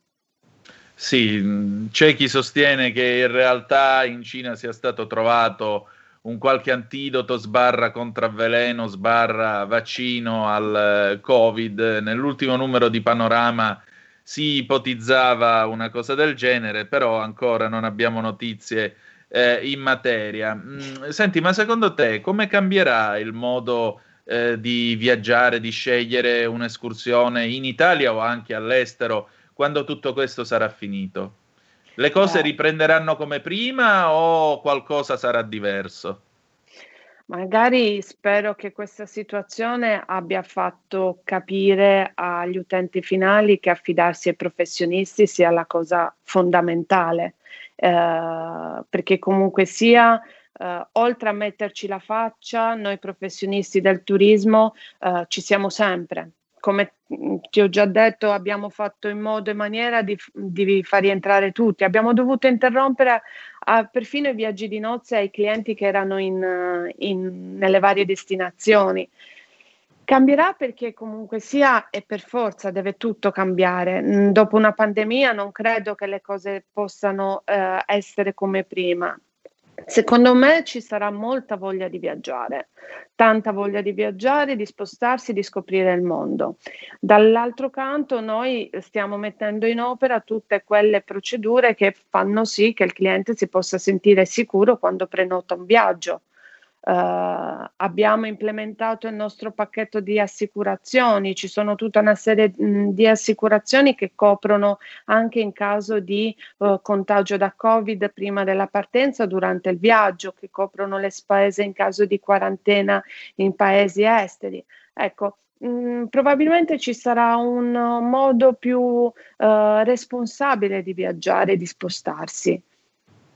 Sì, c'è chi sostiene che in realtà in Cina sia stato trovato un qualche antidoto sbarra contravveleno sbarra vaccino al eh, Covid. Nell'ultimo numero di Panorama si ipotizzava una cosa del genere, però ancora non abbiamo notizie eh, in materia. Mm, senti, ma secondo te come cambierà il modo eh, di viaggiare, di scegliere un'escursione in Italia o anche all'estero quando tutto questo sarà finito? Le cose Eh. riprenderanno come prima o qualcosa sarà diverso? Magari spero che questa situazione abbia fatto capire agli utenti finali che affidarsi ai professionisti sia la cosa fondamentale, eh, perché comunque sia, eh, oltre a metterci la faccia, noi professionisti del turismo eh, ci siamo sempre. Come mh, ti ho già detto, abbiamo fatto in modo e maniera di, di far rientrare tutti. Abbiamo dovuto interrompere a- perfino i viaggi di nozze ai clienti che erano in, eh, in- nelle varie destinazioni. Cambierà perché comunque sia e per forza deve tutto cambiare. Mm, Dopo una pandemia non credo che le cose possano eh, essere come prima. Secondo me ci sarà molta voglia di viaggiare, tanta voglia di viaggiare, di spostarsi, di scoprire il mondo. Dall'altro canto noi stiamo mettendo in opera tutte quelle procedure che fanno sì che il cliente si possa sentire sicuro quando prenota un viaggio. Eh, abbiamo implementato il nostro pacchetto di assicurazioni, ci sono tutta una serie mh, di assicurazioni che coprono anche in caso di eh, contagio da Covid prima della partenza, durante il viaggio, che coprono le spese in caso di quarantena in paesi esteri. Ecco, mh, probabilmente ci sarà un uh, modo più eh, responsabile di viaggiare e di spostarsi.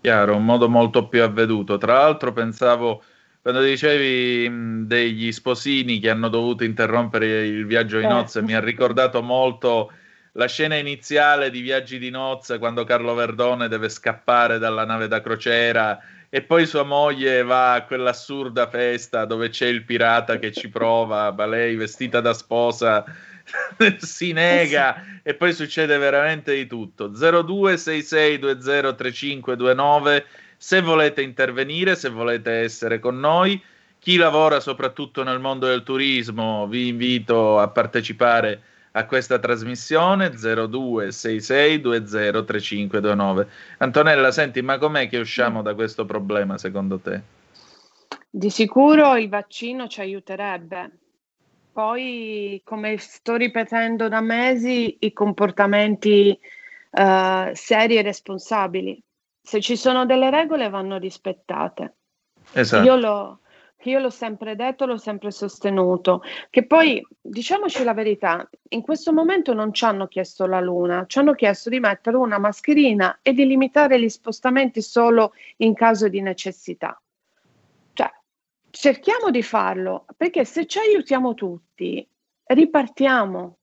Chiaro, un modo molto più avveduto. Tra l'altro pensavo, quando dicevi mh, degli sposini che hanno dovuto interrompere il viaggio di Eh. nozze, mi ha ricordato molto la scena iniziale di Viaggi di nozze, quando Carlo Verdone deve scappare dalla nave da crociera e poi sua moglie va a quell'assurda festa dove c'è il pirata che ci prova, ma lei vestita da sposa si nega e poi succede veramente di tutto. 0266203529 se volete intervenire, se volete essere con noi. Chi lavora soprattutto nel mondo del turismo, vi invito a partecipare a questa trasmissione 0266203529. Antonella, senti, ma com'è che usciamo da questo problema secondo te? Di sicuro il vaccino ci aiuterebbe. Poi, come sto ripetendo da mesi, i comportamenti eh, seri e responsabili. Se ci sono delle regole vanno rispettate. Esatto. Io che io l'ho sempre detto, l'ho sempre sostenuto, che poi diciamoci la verità, in questo momento non ci hanno chiesto la luna, ci hanno chiesto di mettere una mascherina e di limitare gli spostamenti solo in caso di necessità. Cioè, cerchiamo di farlo, perché se ci aiutiamo tutti, ripartiamo.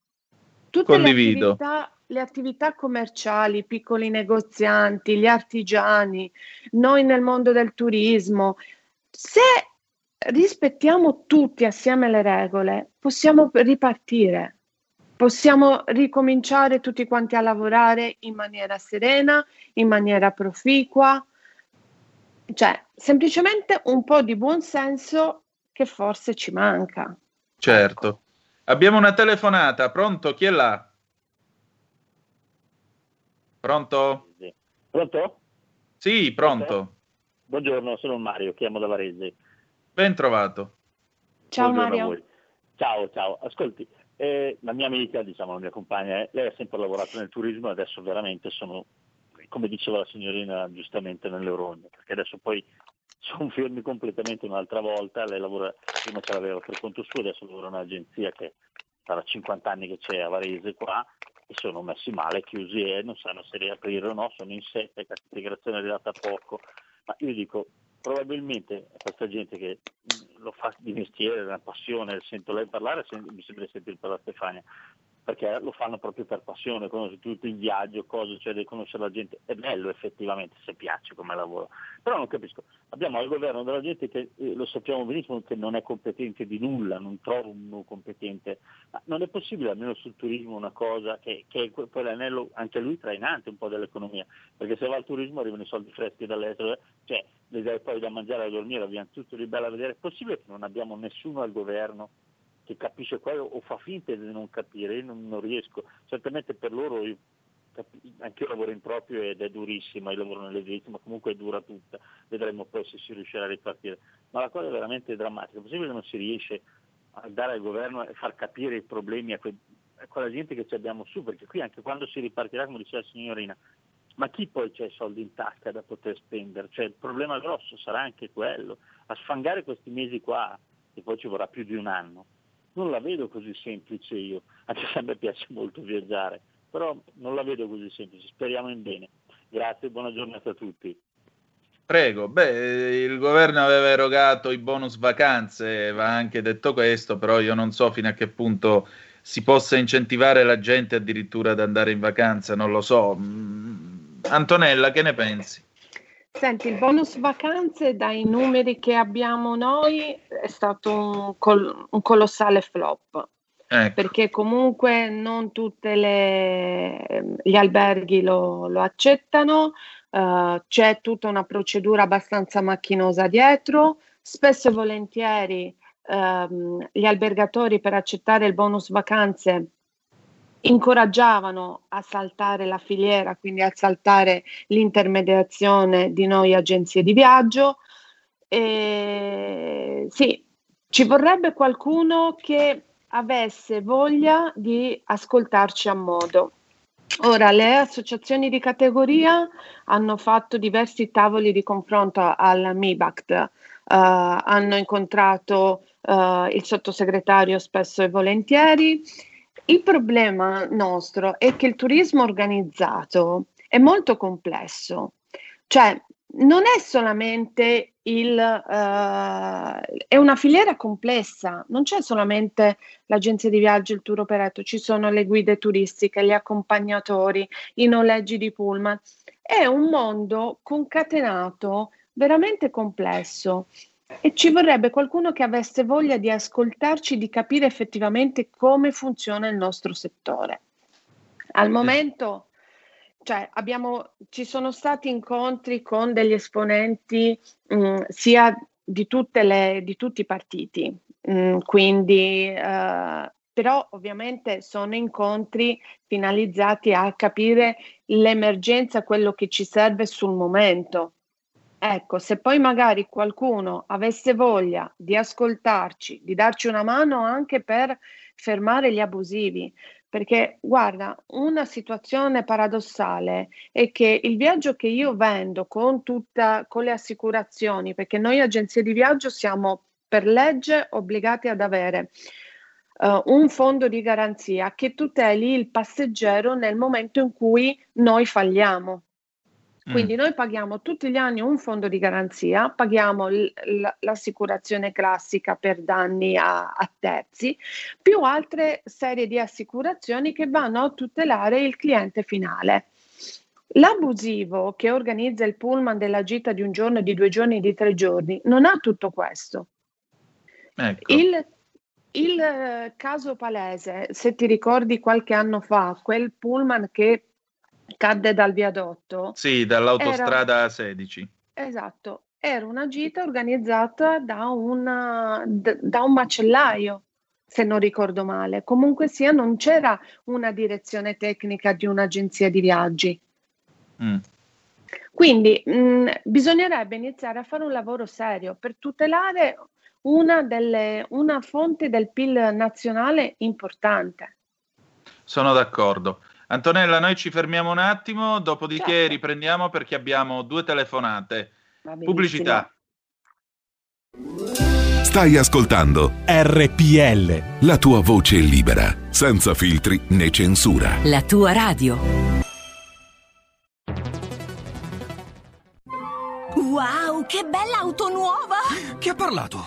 Tutte Condivido. Le attività, le attività commerciali, i piccoli negozianti, gli artigiani, noi nel mondo del turismo, se rispettiamo tutti assieme le regole, possiamo ripartire. Possiamo ricominciare tutti quanti a lavorare in maniera serena, in maniera proficua, cioè semplicemente un po' di buon senso che forse ci manca. Certo. Abbiamo una telefonata, pronto? Chi è là? Pronto? Pronto? Sì, pronto. Buongiorno, sono Mario, chiamo da Varese. Ben trovato. Ciao Buongiorno a Mario. voi. Ciao, ciao. Ascolti, eh, la mia amica, diciamo la mia compagna, eh, lei ha sempre lavorato nel turismo e adesso veramente sono, come diceva la signorina giustamente, nelle rogne, perché adesso poi sono fermi completamente un'altra volta, lei lavora, prima ce l'aveva per conto suo, adesso lavora in un'agenzia che sarà 50 anni che c'è a Varese qua e sono messi male, chiusi e non sanno se riaprire o no, sono in sette, cassa integrazione è arrivata a poco, ma io dico, probabilmente questa gente che mh, lo fa di mestiere, una passione, sento lei parlare, mi sembra di sentire parlare Stefania, perché lo fanno proprio per passione, conosce tutto in viaggio, cose, cioè di conoscere la gente, è bello effettivamente se piace come lavoro, però non capisco, abbiamo al governo della gente che eh, lo sappiamo benissimo che non è competente di nulla, non trovo uno competente, ma non è possibile almeno sul turismo una cosa che, che è que- poi l'anello anche lui trainante un po' dell'economia, perché se va al turismo arrivano i soldi freschi dall'estero, cioè le dai poi da mangiare e da dormire, abbiamo tutto di bello a vedere, è possibile che non abbiamo nessuno al governo che capisce quello o fa finta di non capire, io non, non riesco, certamente per loro io anche io lavoro in proprio ed è durissima, io lavoro nell'edilizia, ma comunque dura tutta, vedremo poi se si riuscirà a ripartire. Ma la cosa è veramente drammatica, è possibile che non si riesce a dare al governo e far capire i problemi a, que- a quella gente che ci abbiamo su, perché qui anche quando si ripartirà, come diceva la signorina, ma chi poi c'ha i soldi in tasca da poter spendere? Cioè il problema grosso sarà anche quello, a sfangare questi mesi qua, e poi ci vorrà più di un anno. Non la vedo così semplice io, anche se a me piace molto viaggiare, però non la vedo così semplice, speriamo in bene. Grazie, buona giornata a tutti. Prego, beh, il governo aveva erogato i bonus vacanze, va anche detto questo, però io non so fino a che punto si possa incentivare la gente addirittura ad andare in vacanza, non lo so. Mm, Antonella, che ne pensi? Senti, il bonus vacanze dai numeri che abbiamo noi è stato un, col- un colossale flop. Ecco. Perché comunque non tutti gli alberghi lo, lo accettano, eh, c'è tutta una procedura abbastanza macchinosa dietro, spesso e volentieri ehm, gli albergatori per accettare il bonus vacanze incoraggiavano a saltare la filiera, quindi a saltare l'intermediazione di noi agenzie di viaggio. E sì, ci vorrebbe qualcuno che avesse voglia di ascoltarci a modo. Ora, le associazioni di categoria hanno fatto diversi tavoli di confronto al MIBACT, eh, hanno incontrato eh, il sottosegretario spesso e volentieri. Il problema nostro è che il turismo organizzato è molto complesso, cioè non è solamente il, eh, è una filiera complessa, non c'è solamente l'agenzia di viaggio, il tour operator, ci sono le guide turistiche, gli accompagnatori, i noleggi di pullman. È un mondo concatenato veramente complesso e ci vorrebbe qualcuno che avesse voglia di ascoltarci, di capire effettivamente come funziona il nostro settore. Al momento cioè abbiamo, ci sono stati incontri con degli esponenti mh, sia di, tutte le, di tutti i partiti, mh, quindi eh, però ovviamente sono incontri finalizzati a capire l'emergenza, quello che ci serve sul momento. Ecco, se poi magari qualcuno avesse voglia di ascoltarci, di darci una mano anche per fermare gli abusivi, perché guarda, una situazione paradossale è che il viaggio che io vendo con, tutta, con le assicurazioni, perché noi agenzie di viaggio siamo per legge obbligati ad avere eh, un fondo di garanzia che tuteli il passeggero nel momento in cui noi falliamo. Quindi noi paghiamo tutti gli anni un fondo di garanzia, paghiamo l- l- l'assicurazione classica per danni a, a terzi, più altre serie di assicurazioni che vanno a tutelare il cliente finale. L'abusivo che organizza il pullman della gita di un giorno, di due giorni, di tre giorni, non ha tutto questo. Ecco. Il, il, eh, caso palese, se ti ricordi qualche anno fa, quel pullman che cadde dal viadotto, Sì, dall'autostrada 16. esatto, era una gita organizzata da, una- d- da un macellaio, se non ricordo male. Comunque sia, non c'era una direzione tecnica di un'agenzia di viaggi. Mm. Quindi mh, bisognerebbe iniziare a fare un lavoro serio per tutelare una, delle, una fonte del PIL nazionale importante. Sono d'accordo. Antonella, noi ci fermiamo un attimo, dopodiché Certo. riprendiamo perché abbiamo due telefonate. Pubblicità. Stai ascoltando RPL. la tua voce libera, senza filtri né censura. La tua radio. Wow, che bella auto nuova! Chi ha parlato?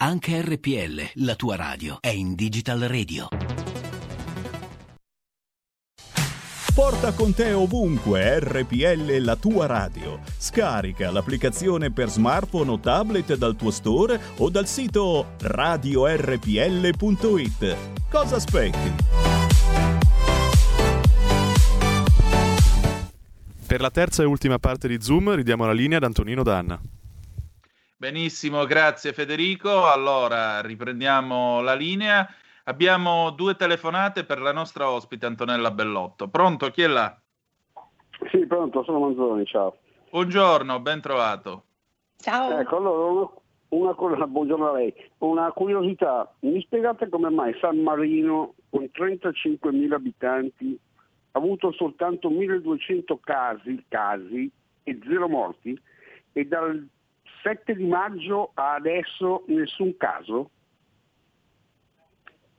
Anche RPL, la tua radio, è in Digital Radio. Porta con te ovunque RPL la tua radio. Scarica l'applicazione per smartphone o tablet dal tuo store o dal sito radiorpl.it. Cosa aspetti? Per la terza e ultima parte di Zoom ridiamo la linea ad Antonino Danna. Benissimo, grazie Federico. Allora, riprendiamo la linea. Abbiamo due telefonate per la nostra ospite Antonella Bellotto. Pronto? Chi è là? Sì, pronto, sono Manzoni, ciao. Buongiorno, ben trovato. Ciao. Ecco, allora una, una cosa, buongiorno a lei. Una curiosità, mi spiegate come mai San Marino, con 35.000 abitanti, ha avuto soltanto 1.200 casi, casi e zero morti e dal 7 di maggio a adesso nessun caso?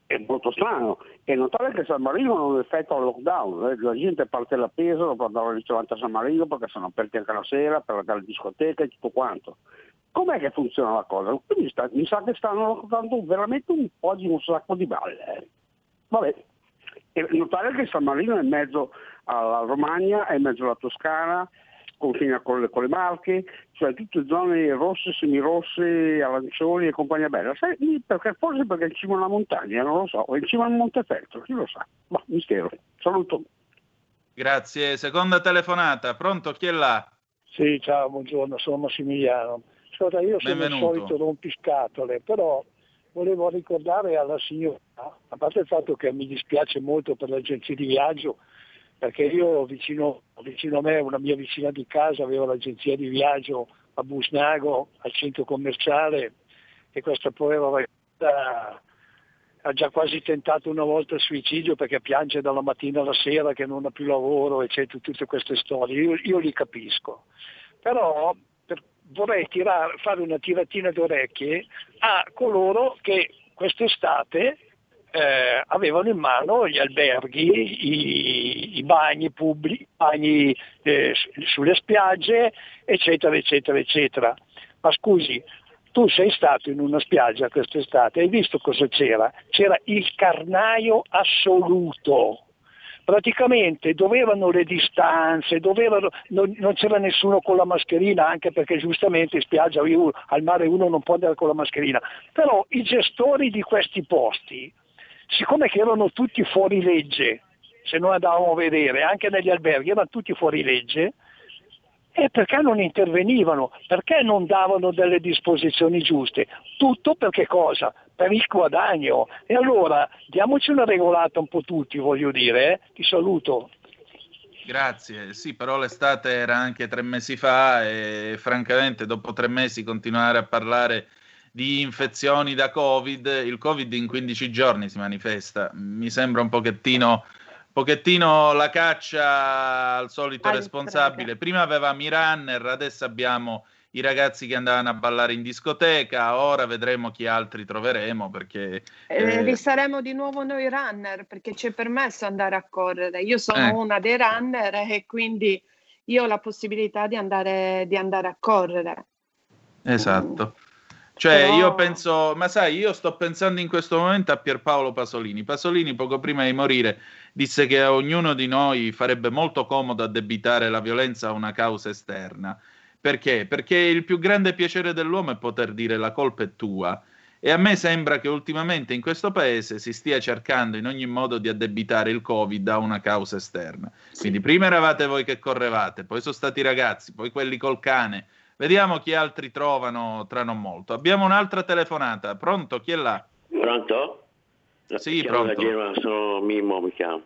È molto strano. E notare che San Marino non effettua il lockdown, eh, la gente parte la Pesaro per andare al ristorante a San Marino perché sono aperti anche la sera, per andare alla discoteca e tutto quanto. Com'è che funziona la cosa? Quindi sta- mi sa che stanno dando veramente un po' di un sacco di balle. eh. Vabbè. E notare che San Marino è in mezzo alla Romagna, è in mezzo alla Toscana, confina con le, con le Marche, cioè tutte zone rosse, semirosse, arancioni e compagnia bella. Sai, perché, forse perché è in cima a una montagna, non lo so, o in cima a un Montefeltro, chi lo sa. Ma mistero. Saluto. Grazie. Seconda telefonata. Pronto? Chi è là? Sì, ciao, buongiorno, sono Massimiliano. Ascolta, io sono il solito rompiscatole, però volevo ricordare alla signora, a parte il fatto che mi dispiace molto per l'agenzia di viaggio, perché io vicino, vicino a me, una mia vicina di casa, avevo l'agenzia di viaggio a Busnago, al centro commerciale, e questa povera ragazza ha già quasi tentato una volta il suicidio perché piange dalla mattina alla sera che non ha più lavoro, eccetera, tutte queste storie. Io, io li capisco. Però per- vorrei tirare- fare una tiratina d'orecchie a coloro che quest'estate eh, avevano in mano gli alberghi, i, i bagni pubblici, i bagni eh, sulle spiagge, eccetera, eccetera, eccetera. Ma scusi, tu sei stato in una spiaggia quest'estate, hai visto cosa c'era? C'era il carnaio assoluto. Praticamente dovevano le distanze, dovevano, non, non c'era nessuno con la mascherina, anche perché giustamente in spiaggia al mare uno non può andare con la mascherina. Però i gestori di questi posti, siccome che erano tutti fuori legge, se noi andavamo a vedere, anche negli alberghi erano tutti fuori legge, e perché non intervenivano? Perché non davano delle disposizioni giuste? Tutto perché cosa? per il guadagno. E allora diamoci una regolata un po' tutti, voglio dire. eh. Ti saluto. Grazie, sì, però l'estate era anche tre mesi fa e francamente dopo tre mesi continuare a parlare di infezioni da Covid, il Covid in 15 giorni si manifesta, mi sembra un pochettino, pochettino la caccia al solito responsabile. Prima avevamo i runner, adesso abbiamo i ragazzi che andavano a ballare in discoteca, ora vedremo chi altri troveremo perché... Eh, eh, risaremo di nuovo noi runner perché ci è permesso andare a correre. Io sono Eh. una dei runner e quindi io ho la possibilità di andare, di andare a correre. Esatto. Cioè, Però- io penso, ma sai, io sto pensando in questo momento a Pierpaolo Pasolini. Pasolini, poco prima di morire, disse che a ognuno di noi farebbe molto comodo addebitare la violenza a una causa esterna. Perché? Perché il più grande piacere dell'uomo è poter dire la colpa è tua. E a me sembra che ultimamente in questo paese si stia cercando in ogni modo di addebitare il Covid a una causa esterna. Quindi prima eravate voi che correvate, poi sono stati i ragazzi, poi quelli col cane. Vediamo chi altri trovano tra non molto. Abbiamo un'altra telefonata. Pronto? Chi è là? Pronto? Sì, pronto. Genova, sono Mimmo, mi chiamo.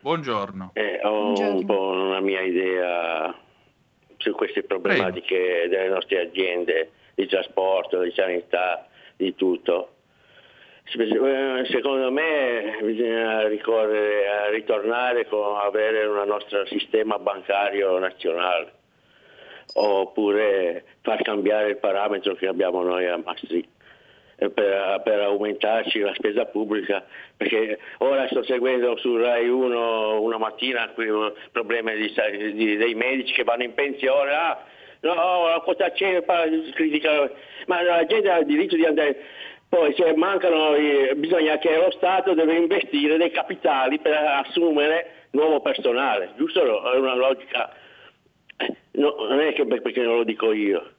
Buongiorno. Eh, ho Buongiorno. un po' una mia idea su queste problematiche delle nostre aziende di trasporto, di sanità, di tutto. Eh, Secondo me bisogna ricorrere a ritornare con avere un nostro sistema bancario nazionale oppure far cambiare il parametro che abbiamo noi a Maastricht eh, per, per aumentarci la spesa pubblica perché ora sto seguendo su Rai 1 una mattina qui un problema di, di- dei medici che vanno in pensione ah, no, la quota 100 critica ma la gente ha il diritto di andare poi se mancano eh, bisogna che lo Stato deve investire dei capitali per assumere nuovo personale giusto? È una logica eh, no, non è che perché non lo dico io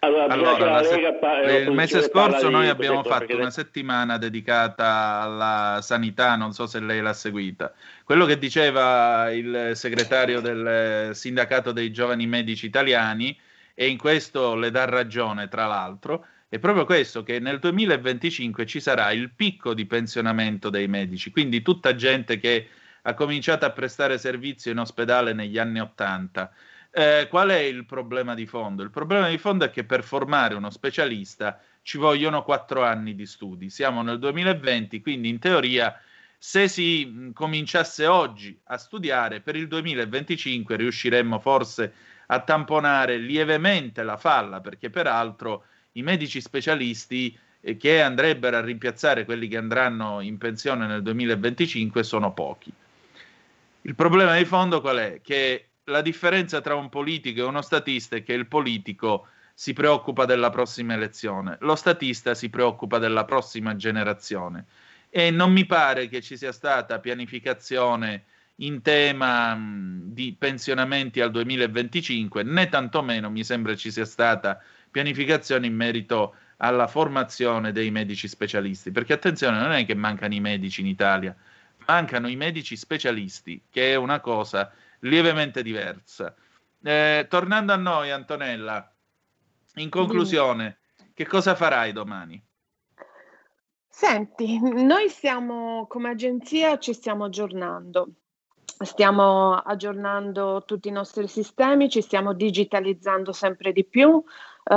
allora, Allora, Lega eh, il l'opposizione mese scorso noi abbiamo fatto perché- una settimana dedicata alla sanità, non so se lei l'ha seguita. Quello che diceva il segretario del sindacato dei giovani medici italiani, e in questo le dà ragione, tra l'altro, è proprio questo, che nel 2025 ci sarà il picco di pensionamento dei medici, quindi tutta gente che ha cominciato a prestare servizio in ospedale negli anni 80. Eh, qual è il problema di fondo? Il problema di fondo è che per formare uno specialista ci vogliono quattro anni di studi. Siamo nel 2020, quindi in teoria se si cominciasse oggi a studiare, per il 2025 riusciremmo forse a tamponare lievemente la falla, perché peraltro i medici specialisti eh, che andrebbero a rimpiazzare quelli che andranno in pensione nel 2025 sono pochi. Il problema di fondo qual è? Che la differenza tra un politico e uno statista è che il politico si preoccupa della prossima elezione, lo statista si preoccupa della prossima generazione e non mi pare che ci sia stata pianificazione in tema mh, di pensionamenti al 2025, né tantomeno mi sembra ci sia stata pianificazione in merito alla formazione dei medici specialisti, perché attenzione, non è che mancano i medici in Italia, mancano i medici specialisti, che è una cosa lievemente diversa. Eh, tornando a noi, Antonella, in conclusione, che cosa farai domani? Senti, noi stiamo come agenzia ci stiamo aggiornando. Stiamo aggiornando tutti i nostri sistemi, ci stiamo digitalizzando sempre di più. Eh,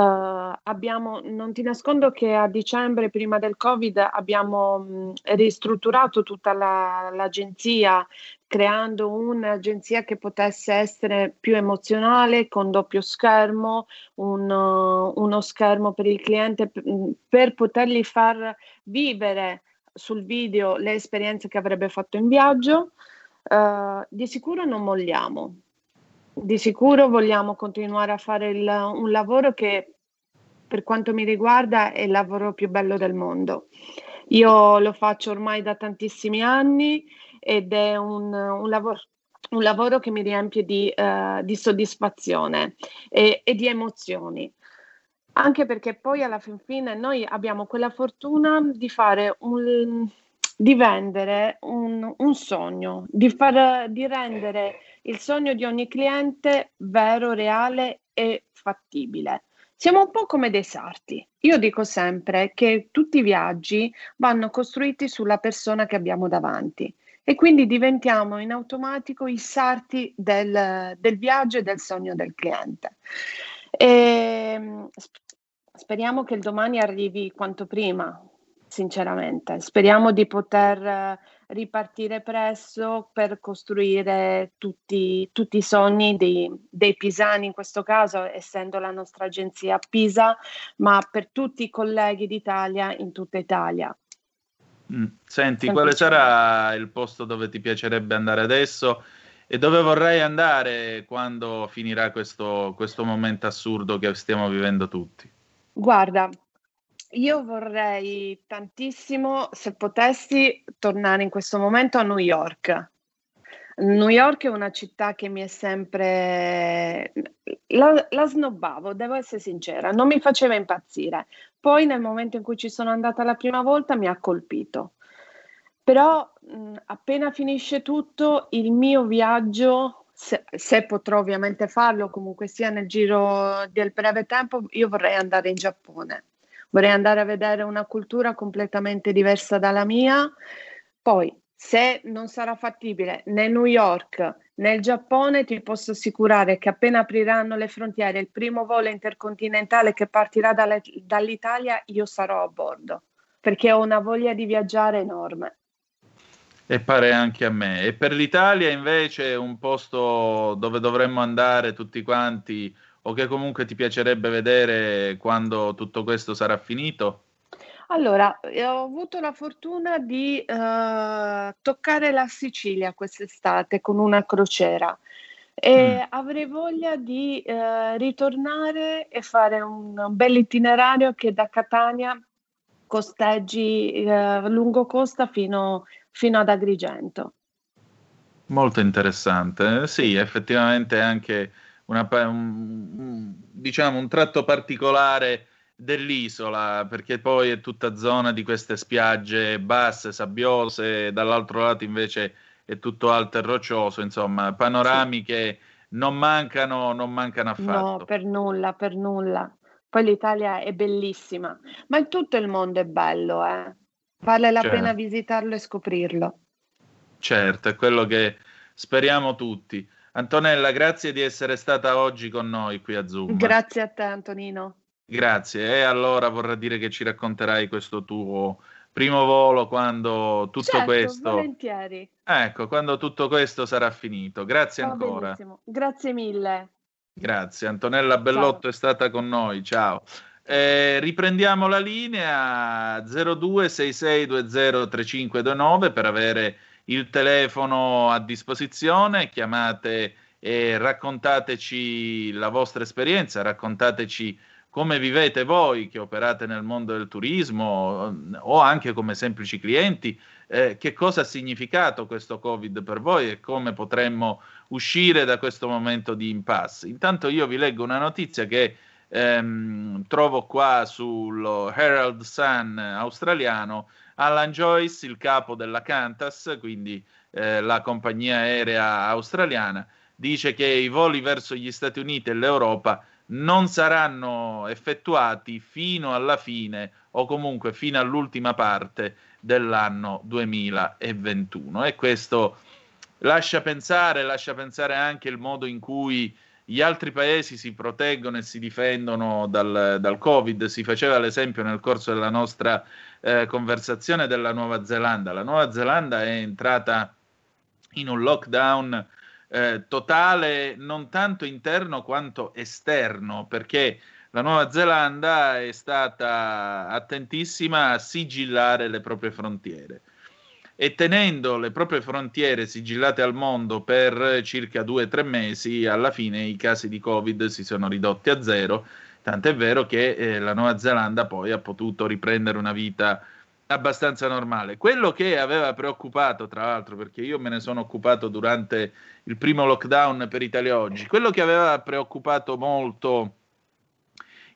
abbiamo, non ti nascondo che a dicembre, prima del Covid, abbiamo mh, ristrutturato tutta la- l'agenzia, creando un'agenzia che potesse essere più emozionale, con doppio schermo, un, uh, uno schermo per il cliente p- mh, per potergli far vivere sul video le esperienze che avrebbe fatto in viaggio. Eh, di sicuro non molliamo, di sicuro vogliamo continuare a fare il- un lavoro che per quanto mi riguarda è il lavoro più bello del mondo. Io lo faccio ormai da tantissimi anni ed è un, un lavoro, un lavoro che mi riempie di, eh, di soddisfazione e, e di emozioni. Anche perché poi alla fin fine noi abbiamo quella fortuna di fare un, di vendere un, un sogno, di, far, di rendere il sogno di ogni cliente vero, reale e fattibile. Siamo un po' come dei sarti. Io dico sempre che tutti i viaggi vanno costruiti sulla persona che abbiamo davanti e quindi diventiamo in automatico i sarti del, del viaggio e del sogno del cliente. E, sp- speriamo che il domani arrivi quanto prima, sinceramente. Speriamo di poter eh, ripartire presto per costruire tutti, tutti i sogni dei, dei pisani, in questo caso essendo la nostra agenzia Pisa, ma per tutti i colleghi d'Italia in tutta Italia. Mm. Senti, quale sarà il posto dove ti piacerebbe andare adesso e dove vorrei andare quando finirà questo, questo momento assurdo che stiamo vivendo tutti? Guarda, io vorrei tantissimo, se potessi, tornare in questo momento a New York. New York è una città che mi è sempre... La, la snobbavo, devo essere sincera, non mi faceva impazzire. Poi nel momento in cui ci sono andata la prima volta mi ha colpito. Però mh, appena finisce tutto, il mio viaggio, se, se potrò ovviamente farlo, comunque sia nel giro del breve tempo, io vorrei andare in Giappone. Vorrei andare a vedere una cultura completamente diversa dalla mia. Poi, se non sarà fattibile né New York né il Giappone, ti posso assicurare che appena apriranno le frontiere, il primo volo intercontinentale che partirà dalle- dall'Italia, io sarò a bordo, perché ho una voglia di viaggiare enorme. E pare anche a me. E per l'Italia invece un posto dove dovremmo andare tutti quanti o che comunque ti piacerebbe vedere quando tutto questo sarà finito? Allora, eh, ho avuto la fortuna di eh, toccare la Sicilia quest'estate con una crociera e avrei voglia di eh, ritornare e fare un bel itinerario che da Catania costeggi eh, lungo costa fino, fino ad Agrigento. Molto interessante. Sì, effettivamente anche una un, diciamo un tratto particolare dell'isola, perché poi è tutta zona di queste spiagge basse, sabbiose, dall'altro lato invece è tutto alto e roccioso, insomma, panorami che non mancano, non mancano affatto. No, per nulla, per nulla. Poi l'Italia è bellissima, ma in tutto il mondo è bello, eh. Vale la Certo. pena visitarlo e scoprirlo. Certo, è quello che speriamo tutti. Antonella, grazie di essere stata oggi con noi qui a Zoom. Grazie a te, Antonino. Grazie. E allora vorrà dire che ci racconterai questo tuo primo volo quando tutto Certo, questo, volentieri. ecco, quando tutto questo sarà finito. Grazie Va ancora. benissimo. Grazie mille. Grazie. Antonella Bellotto è stata con noi. Ciao. Eh, riprendiamo la linea 0266203529 per avere il telefono a disposizione. Chiamate e raccontateci la vostra esperienza, raccontateci come vivete voi che operate nel mondo del turismo o anche come semplici clienti, eh, che cosa ha significato questo Covid per voi e come potremmo uscire da questo momento di impasse. Intanto io vi leggo una notizia che ehm, trovo qua sullo Herald Sun australiano. Alan Joyce, il capo della Qantas, quindi eh, la compagnia aerea australiana, dice che i voli verso gli Stati Uniti e l'Europa non saranno effettuati fino alla fine o comunque fino all'ultima parte dell'anno 2021 e questo lascia pensare, lascia pensare anche il modo in cui gli altri paesi si proteggono e si difendono dal, dal Covid. Si faceva l'esempio nel corso della nostra eh, conversazione della Nuova Zelanda. La Nuova Zelanda è entrata in un lockdown eh, totale, non tanto interno quanto esterno, perché la Nuova Zelanda è stata attentissima a sigillare le proprie frontiere e tenendo le proprie frontiere sigillate al mondo per circa due o tre mesi, alla fine i casi di Covid si sono ridotti a zero, tant'è vero che eh, la Nuova Zelanda poi ha potuto riprendere una vita abbastanza normale. Quello che aveva preoccupato, tra l'altro, perché io me ne sono occupato durante il primo lockdown per Italia Oggi, quello che aveva preoccupato molto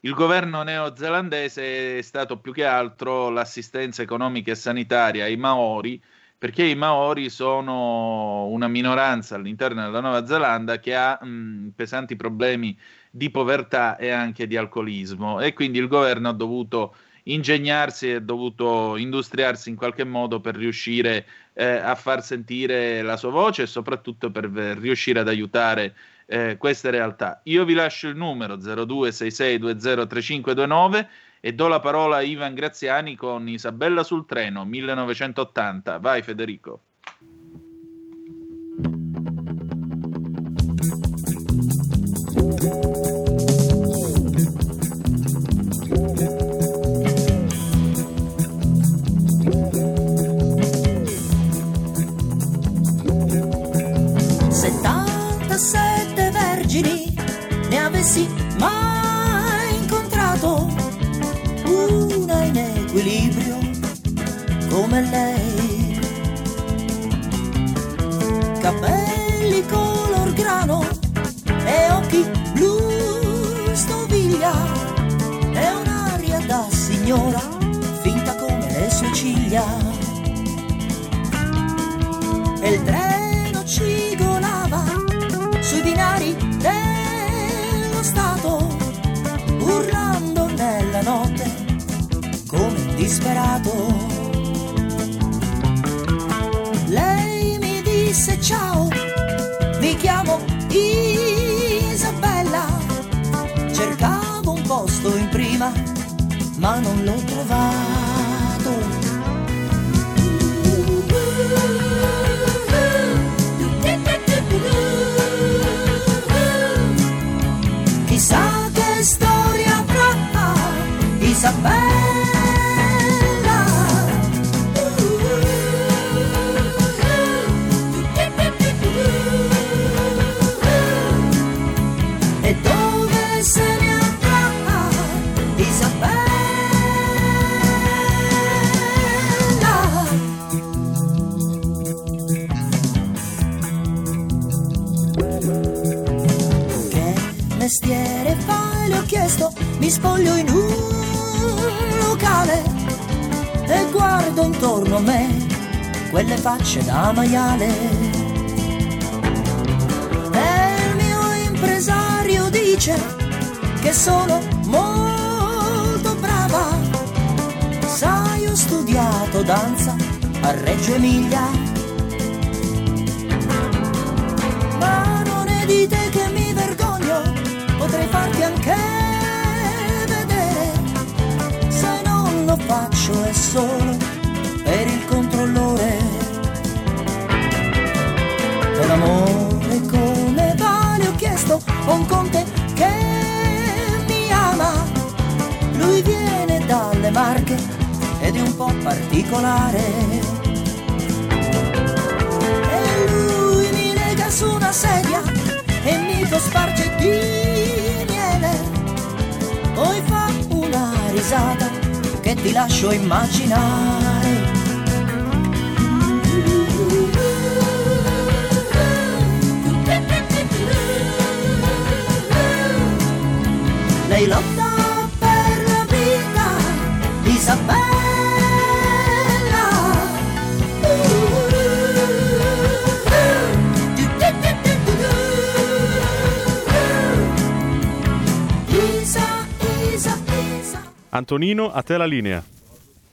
il governo neozelandese è stato più che altro l'assistenza economica e sanitaria ai Maori perché i Maori sono una minoranza all'interno della Nuova Zelanda che ha mh, pesanti problemi di povertà e anche di alcolismo e quindi il governo ha dovuto ingegnarsi e dovuto industriarsi in qualche modo per riuscire eh, a far sentire la sua voce e soprattutto per riuscire ad aiutare eh, queste realtà. Io vi lascio il numero 0266203529 e do la parola a Ivan Graziani con Isabella sul treno 1980. Vai Federico. Avessi mai incontrato una in equilibrio come lei. Capelli color grano e occhi blu stoviglia e un'aria da signora finta come le sue ciglia. Disperato. Lei mi disse ciao, mi chiamo Isabella, cercavo un posto in prima, ma non l'ho trovato. Chissà che storia avrà Isabella. Mestiere fai? Le ho chiesto, mi spoglio in un locale e guardo intorno a me quelle facce da maiale. E il mio impresario dice che sono molto brava. Sai, ho studiato danza a Reggio Emilia. Ma non è di te potrei farti anche vedere. Se non lo faccio è solo per il controllore. E l'amore come vale ho chiesto a un conte che mi ama. Lui viene dalle Marche ed è un po' particolare. Risata che ti lascio immaginare. Lei lotta Antonino, a te la linea.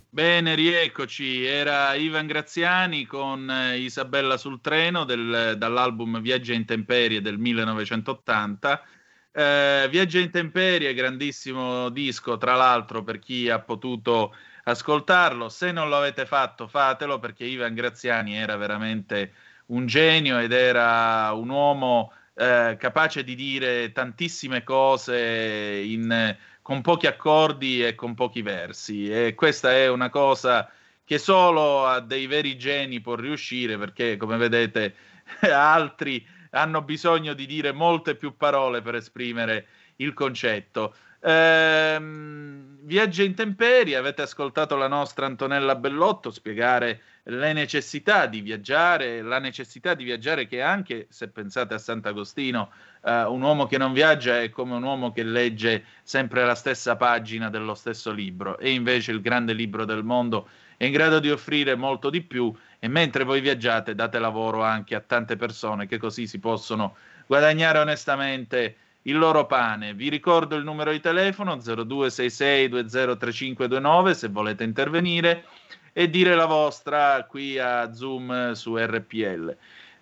Bene, rieccoci. Era Ivan Graziani con eh, Isabella sul treno del- dall'album Viaggia in Temperie del 1980. Eh, Viaggia in Temperie, grandissimo disco, tra l'altro, per chi ha potuto ascoltarlo. Se non lo avete fatto, fatelo perché Ivan Graziani era veramente un genio ed era un uomo eh, capace di dire tantissime cose in- con pochi accordi e con pochi versi. E questa è una cosa che solo a dei veri geni può riuscire perché, come vedete, altri hanno bisogno di dire molte più parole per esprimere il concetto. Ehm, Viaggia in temperie, avete ascoltato la nostra Antonella Bellotto spiegare le necessità di viaggiare, la necessità di viaggiare che anche se pensate a Sant'Agostino, eh, un uomo che non viaggia è come un uomo che legge sempre la stessa pagina dello stesso libro. E invece il grande libro del mondo è in grado di offrire molto di più e mentre voi viaggiate date lavoro anche a tante persone che così si possono guadagnare onestamente il loro pane. Vi ricordo il numero di telefono 0266203529 se volete intervenire e dire la vostra qui a Zoom su RPL.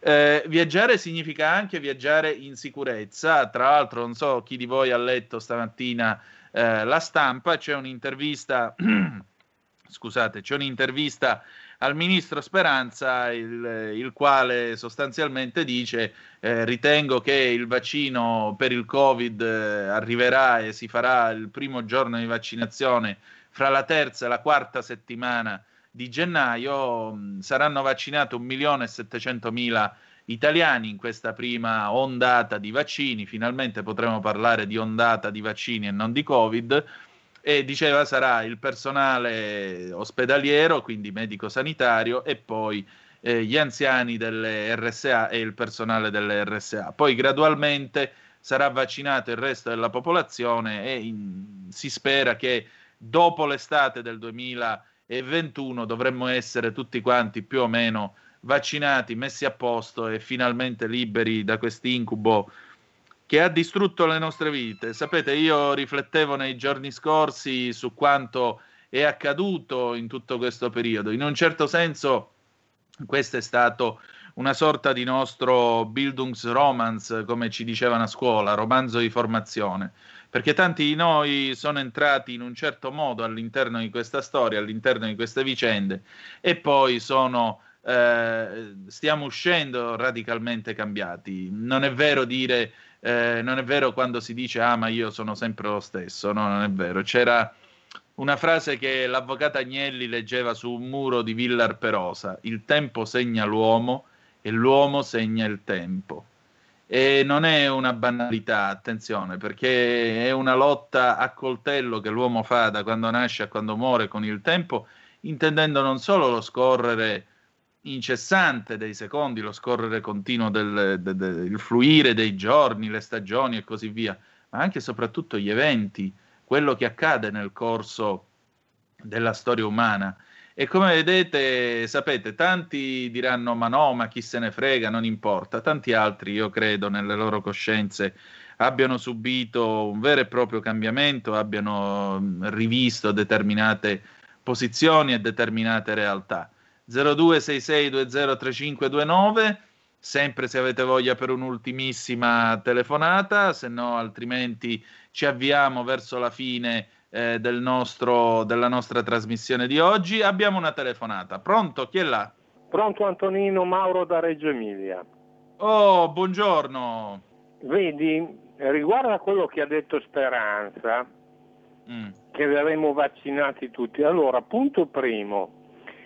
Eh, viaggiare significa anche viaggiare in sicurezza. Tra l'altro, non so chi di voi ha letto stamattina eh, la stampa, c'è un'intervista, scusate, c'è un'intervista al ministro Speranza, il, il quale sostanzialmente dice eh, ritengo che il vaccino per il Covid eh, arriverà e si farà il primo giorno di vaccinazione fra la terza e la quarta settimana di gennaio. Mh, Saranno vaccinati 1.700.000 italiani in questa prima ondata di vaccini. Finalmente potremo parlare di ondata di vaccini e non di Covid e diceva sarà il personale ospedaliero, quindi medico-sanitario, e poi eh, gli anziani delle RSA e il personale delle RSA. Poi gradualmente sarà vaccinato il resto della popolazione e in- si spera che dopo l'estate del 2021 dovremmo essere tutti quanti più o meno vaccinati, messi a posto e finalmente liberi da quest'incubo che ha distrutto le nostre vite. Sapete, io riflettevo nei giorni scorsi su quanto è accaduto in tutto questo periodo. In un certo senso, questo è stato una sorta di nostro Bildungsromanz, come ci dicevano a scuola, romanzo di formazione, perché tanti di noi sono entrati in un certo modo all'interno di questa storia, all'interno di queste vicende, e poi sono eh, stiamo uscendo radicalmente cambiati. Non è vero dire, eh, non è vero quando si dice ah ma io sono sempre lo stesso, no, non è vero. C'era una frase che l'avvocato Agnelli leggeva su un muro di Villa Arperosa, il tempo segna l'uomo e l'uomo segna il tempo. E non è una banalità, attenzione, perché è una lotta a coltello che l'uomo fa da quando nasce a quando muore con il tempo, intendendo non solo lo scorrere incessante dei secondi, lo scorrere continuo del, de- de- il fluire dei giorni, le stagioni e così via, ma anche e soprattutto gli eventi, quello che accade nel corso della storia umana. E come vedete, sapete, tanti diranno ma no, ma chi se ne frega, non importa, tanti altri, io credo, nelle loro coscienze abbiano subito un vero e proprio cambiamento, abbiano rivisto determinate posizioni e determinate realtà. 0266203529 sempre se avete voglia per un'ultimissima telefonata, se no altrimenti ci avviamo verso la fine eh, del nostro, della nostra trasmissione di oggi. Abbiamo una telefonata. Pronto? Chi è là? Pronto Antonino Mauro da Reggio Emilia. Oh, buongiorno. Vedi, riguardo a quello che ha detto Speranza, Mm. che verremo vaccinati tutti. Allora, punto primo,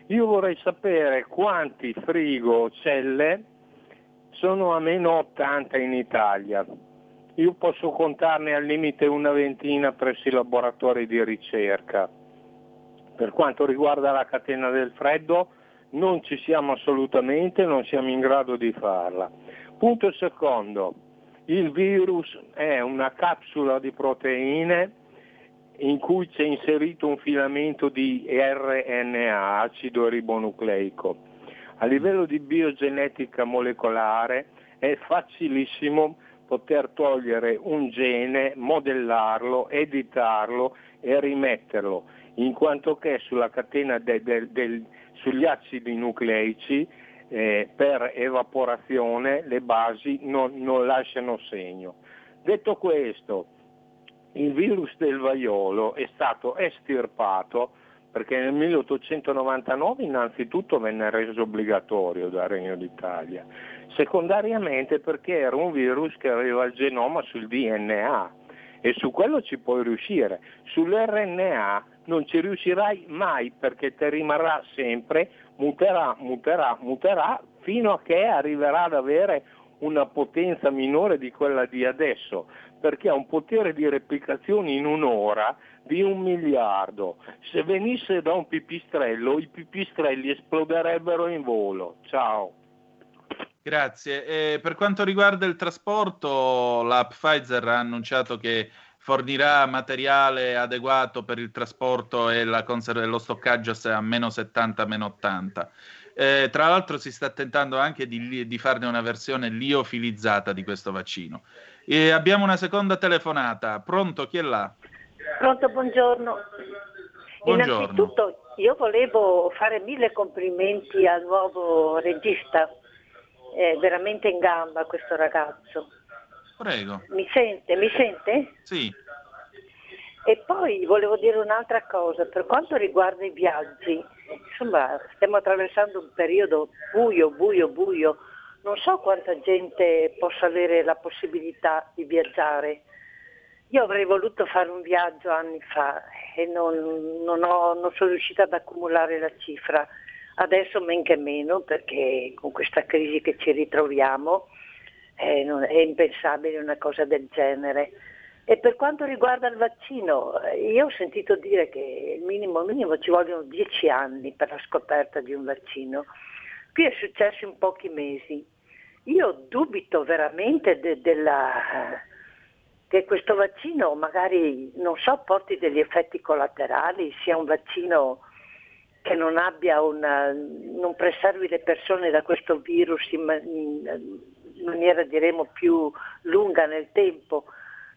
io vorrei sapere quanti frigo celle sono a meno 80 in Italia. Io posso contarne al limite una ventina presso i laboratori di ricerca. Per quanto riguarda la catena del freddo, non ci siamo assolutamente, non siamo in grado di farla. Punto secondo, il virus è una capsula di proteine in cui c'è inserito un filamento di RNA, acido ribonucleico. A livello di biogenetica molecolare è facilissimo poter togliere un gene, modellarlo, editarlo e rimetterlo, in quanto che sulla catena de- de- del- sugli acidi nucleici eh, per evaporazione le basi non, non lasciano segno. Detto questo, il virus del vaiolo è stato estirpato perché nel 1899 innanzitutto venne reso obbligatorio dal Regno d'Italia, secondariamente perché era un virus che aveva il genoma sul DNA e su quello ci puoi riuscire, sull'RNA non ci riuscirai mai perché ti rimarrà sempre, muterà, muterà, muterà fino a che arriverà ad avere una potenza minore di quella di adesso, perché ha un potere di replicazione in un'ora di un miliardo. Se venisse da un pipistrello, i pipistrelli esploderebbero in volo. Ciao. Grazie. E per quanto riguarda il trasporto, la Pfizer ha annunciato che fornirà materiale adeguato per il trasporto e conser- lo stoccaggio a meno 70, meno 80. Eh, tra l'altro si sta tentando anche di, di farne una versione liofilizzata di questo vaccino. E abbiamo una seconda telefonata. Pronto? Chi è là? Pronto, buongiorno. Buongiorno. Innanzitutto io volevo fare mille complimenti al nuovo regista, è veramente in gamba questo ragazzo. Prego. Mi sente? Mi sente? Sì. E poi volevo dire un'altra cosa, per quanto riguarda i viaggi, insomma stiamo attraversando un periodo buio, buio, buio, non so quanta gente possa avere la possibilità di viaggiare. Io avrei voluto fare un viaggio anni fa e non, non, ho, non sono riuscita ad accumulare la cifra. Adesso men che meno perché con questa crisi che ci ritroviamo eh, non- è impensabile una cosa del genere. E per quanto riguarda il vaccino, eh, io ho sentito dire che il minimo minimo ci vogliono dieci anni per la scoperta di un vaccino. Qui è successo in pochi mesi. Io dubito veramente de- della, che questo vaccino magari, non so, porti degli effetti collaterali, sia un vaccino che non una, non preservi le persone da questo virus in, ma- in maniera diremo più lunga nel tempo.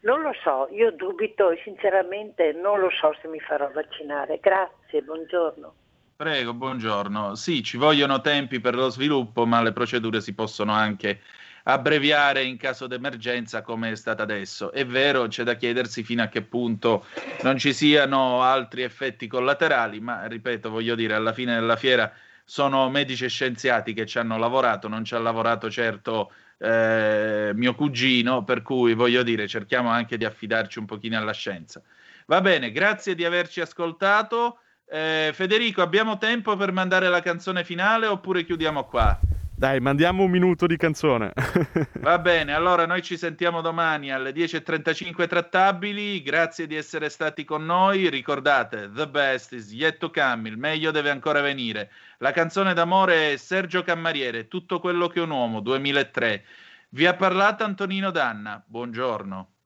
Non lo so, io dubito e sinceramente non lo so se mi farò vaccinare. Grazie, buongiorno. Prego, buongiorno. Sì, ci vogliono tempi per lo sviluppo, ma le procedure si possono anche abbreviare in caso d'emergenza come è stata adesso. È vero, c'è da chiedersi fino a che punto non ci siano altri effetti collaterali, ma ripeto, voglio dire, alla fine della fiera sono medici e scienziati che ci hanno lavorato, non ci ha lavorato certo eh, mio cugino, per cui voglio dire, cerchiamo anche di affidarci un pochino alla scienza. Va bene, grazie di averci ascoltato. Eh, Federico, abbiamo tempo per mandare la canzone finale oppure chiudiamo qua? Dai, mandiamo un minuto di canzone. Va bene, allora noi ci sentiamo domani alle 10.35 trattabili. Grazie di essere stati con noi. Ricordate, the best is yet to come, il meglio deve ancora venire. La canzone d'amore è Sergio Cammariere, Tutto quello che un uomo, 2003. Vi ha parlato Antonino Danna. Buongiorno.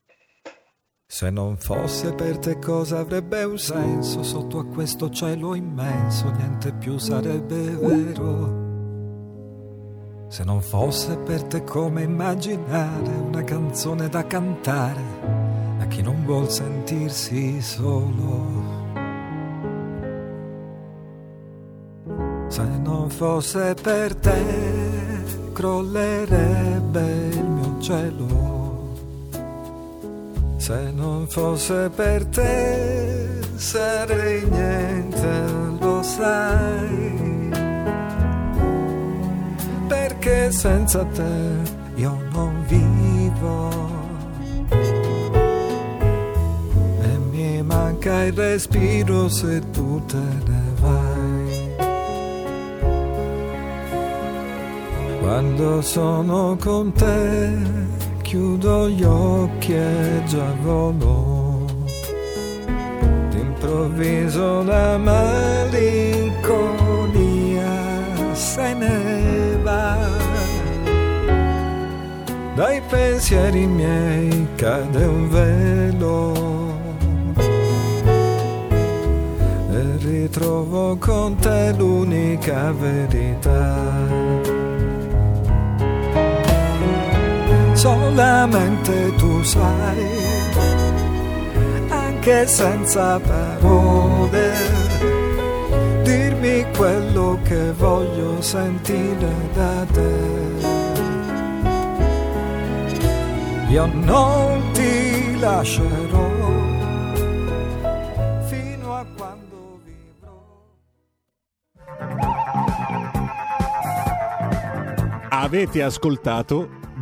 Se non fosse per te cosa avrebbe un senso sotto a questo cielo immenso, niente più sarebbe vero. Se non fosse per te come immaginare una canzone da cantare a chi non vuol sentirsi solo. Se non fosse per te crollerebbe il mio cielo. Se non fosse per te sarei niente, lo sai. Perché senza te io non vivo. E mi manca il respiro se tu te ne vai. Quando sono con te chiudo gli occhi e già volo. D'improvviso la malinconia se ne va. Dai pensieri miei cade un velo. E ritrovo con te l'unica verità. Solamente tu sai, anche senza parole, dirmi quello che voglio sentire da te. Io non ti lascerò fino a quando Avete ascoltato